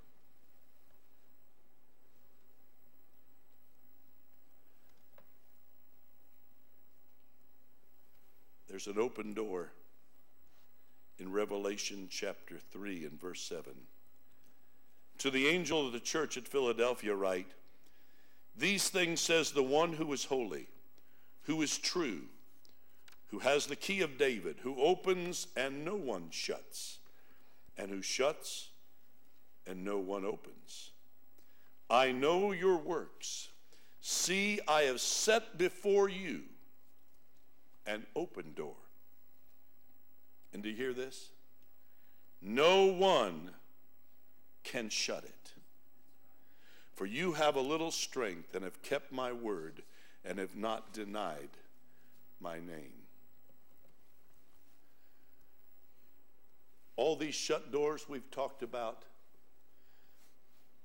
There's an open door in Revelation chapter 3 and verse 7. To the angel of the church at Philadelphia, write, These things says the one who is holy, who is true, who has the key of David, who opens and no one shuts, and who shuts and no one opens. I know your works. See, I have set before you an open door. And do you hear this? No one can shut it. For you have a little strength and have kept my word and have not denied my name. All these shut doors we've talked about,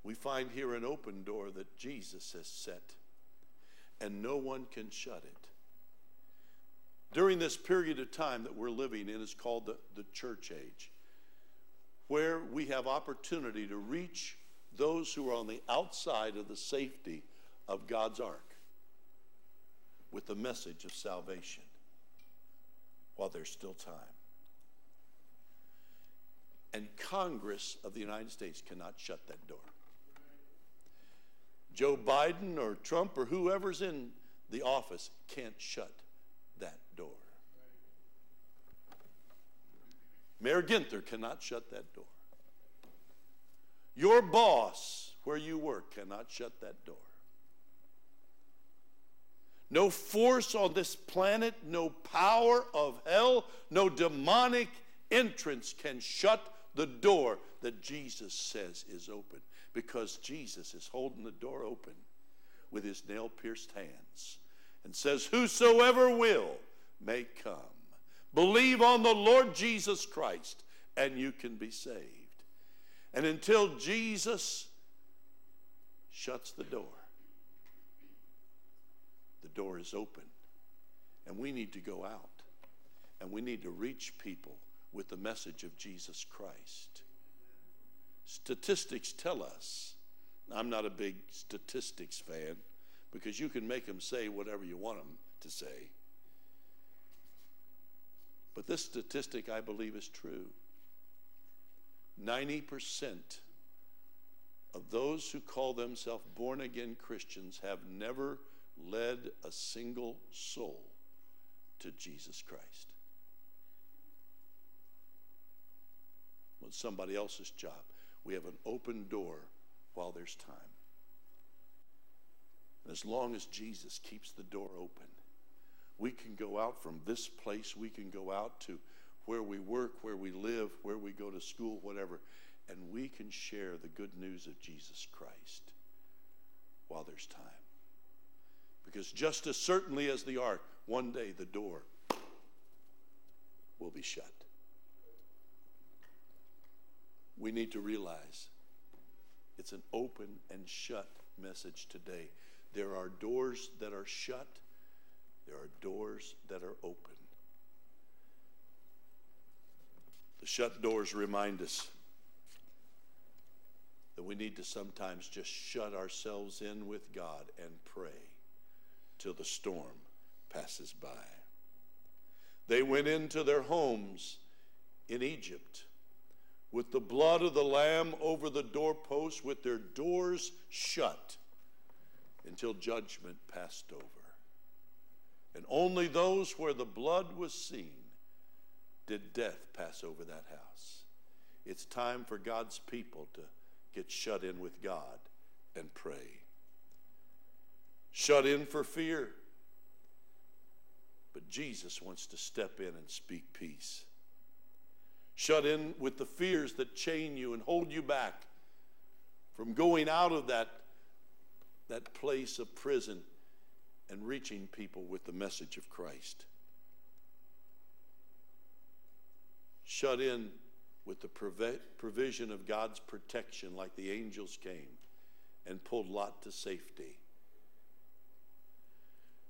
we find here an open door that Jesus has set, and no one can shut it. During this period of time that we're living in is called the, the church age, where we have opportunity to reach those who are on the outside of the safety of God's ark with the the message of salvation while there's still time. And Congress of the United States cannot shut that door. Joe Biden or Trump or whoever's in the office can't shut that door. Mayor Ginther cannot shut that door. Your boss, where you work, cannot shut that door. No force on this planet, no power of hell, no demonic entrance can shut the door that Jesus says is open because Jesus is holding the door open with his nail pierced hands and says, Whosoever will may come. Believe on the Lord Jesus Christ and you can be saved. And until Jesus shuts the door, the door is open. And we need to go out and we need to reach people with the message of Jesus Christ. Statistics tell us, I'm not a big statistics fan because you can make them say whatever you want them to say. But this statistic, I believe, is true. 90% of those who call themselves born again Christians have never led a single soul to Jesus Christ. Well, somebody else's job. We have an open door while there's time. And as long as Jesus keeps the door open, we can go out from this place, we can go out to where we work, where we live, where we go to school, whatever, and we can share the good news of Jesus Christ while there's time. Because just as certainly as the ark, one day the door will be shut. We need to realize it's an open and shut message today. There are doors that are shut, there are doors that are open. The shut doors remind us that we need to sometimes just shut ourselves in with God and pray till the storm passes by. They went into their homes in Egypt with the blood of the Lamb over the doorposts, with their doors shut until judgment passed over. And only those where the blood was seen did death pass over that house. It's time for God's people to get shut in with God and pray. Shut in for fear. But Jesus wants to step in and speak peace shut in with the fears that chain you and hold you back from going out of that, that place of prison and reaching people with the message of Christ. Shut in with the provision of God's protection, like the angels came and pulled Lot to safety.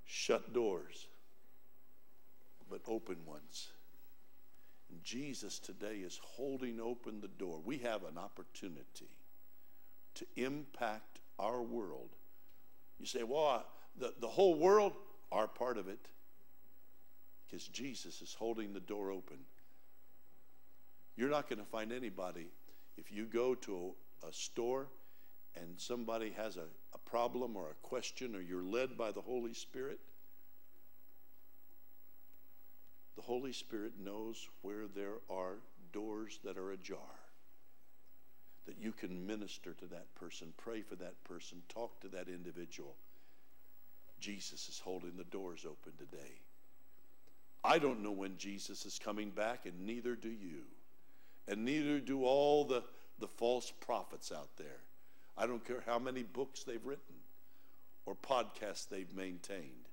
Shut doors, but open ones. And Jesus today is holding open the door. We have an opportunity to impact our world. You say, well, the, the whole world, are part of it. Because Jesus is holding the door open. You're not going to find anybody if you go to a, a store and somebody has a, a problem or a question or you're led by the Holy Spirit the Holy Spirit knows where there are doors that are ajar. That you can minister to that person, pray for that person, talk to that individual. Jesus is holding the doors open today. I don't know when Jesus is coming back, and neither do you. And neither do all the, the false prophets out there. I don't care how many books they've written or podcasts they've maintained.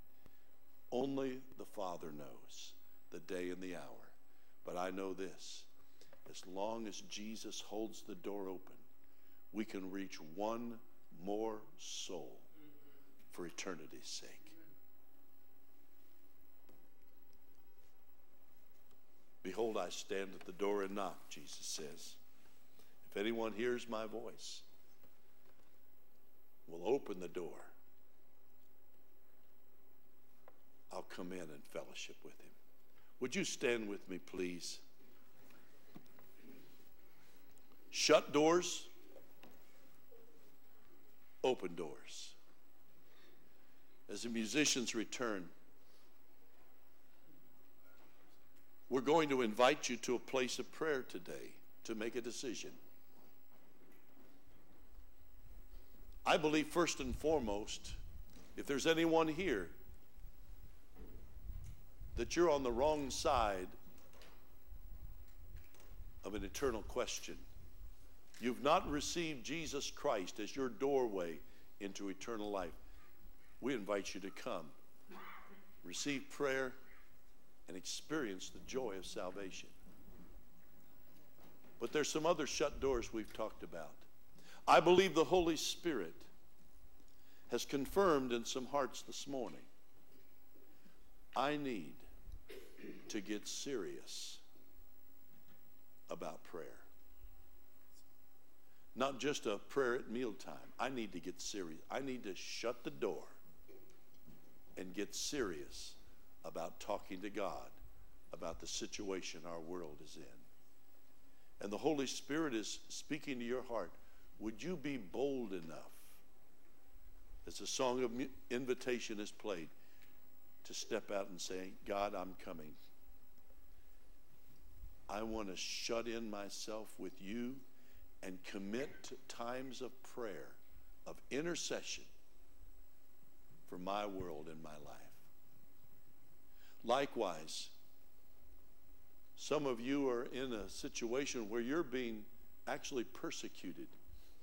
Only the Father knows the day and the hour. But I know this as long as Jesus holds the door open, we can reach one more soul for eternity's sake. Behold, I stand at the door and knock, Jesus says. If anyone hears my voice, will open the door I'll come in and fellowship with Him. Would you stand with me, please? Shut doors, open doors. As the musicians return, we're going to invite you to a place of prayer today to make a decision. I believe, first and foremost, if there's anyone here that you're on the wrong side of an eternal question, you've not received Jesus Christ as your doorway into eternal life, we invite you to come, receive prayer, and experience the joy of salvation. But there's some other shut doors we've talked about. I believe the Holy Spirit has confirmed in some hearts this morning I need to get serious about prayer. Not just a prayer at mealtime. I need to get serious. I need to shut the door and get serious about talking to God about the situation our world is in. And the Holy Spirit is speaking to your heart. Would you be bold enough, as the song of invitation is played, to step out and say, God, I'm coming. I want to shut in myself with you and commit to times of prayer, of intercession for my world and my life. Likewise, some of you are in a situation where you're being actually persecuted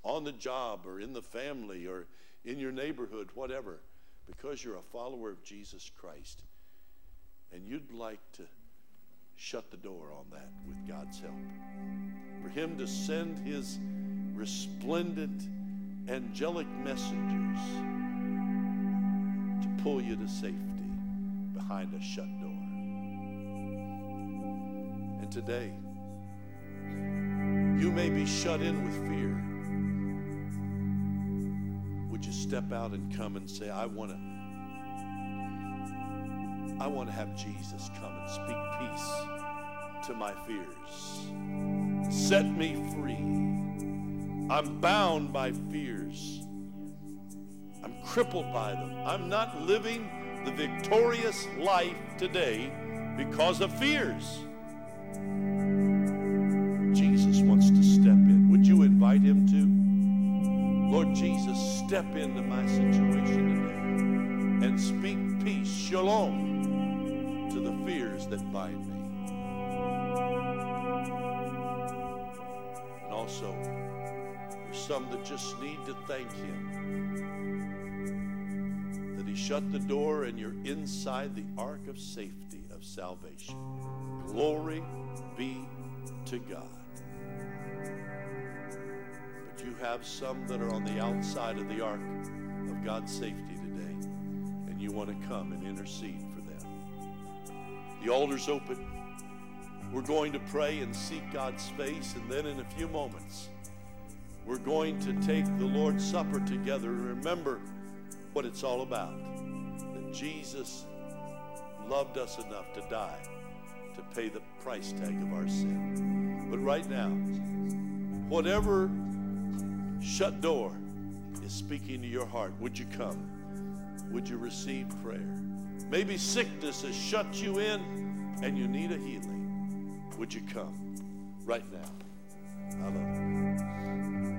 on the job or in the family or in your neighborhood, whatever, because you're a follower of Jesus Christ. And you'd like to shut the door on that with God's help. For Him to send His resplendent angelic messengers pull you to safety behind a shut door. And today, you may be shut in with fear. Would you step out and come and say, I want to I want to have Jesus come and speak peace to my fears. Set me free. I'm bound by fears. I'm crippled by them. I'm not living the victorious life today because of fears. Jesus wants to step in. Would you invite him to? Lord Jesus, step into my situation today and speak peace, shalom to the fears that bind me. And also, there's some that just need to thank Him shut the door and you're inside the ark of safety of salvation. Glory be to God. But you have some that are on the outside of the ark of God's safety today, and you want to come and intercede for them. The altar's open. We're going to pray and seek God's face, and then in a few moments, we're going to take the Lord's Supper together remember what it's all about. That Jesus loved us enough to die to pay the price tag of our sin. But right now, whatever shut door is speaking to your heart, would you come? Would you receive prayer? Maybe sickness has shut you in and you need a healing. Would you come right now? I love you.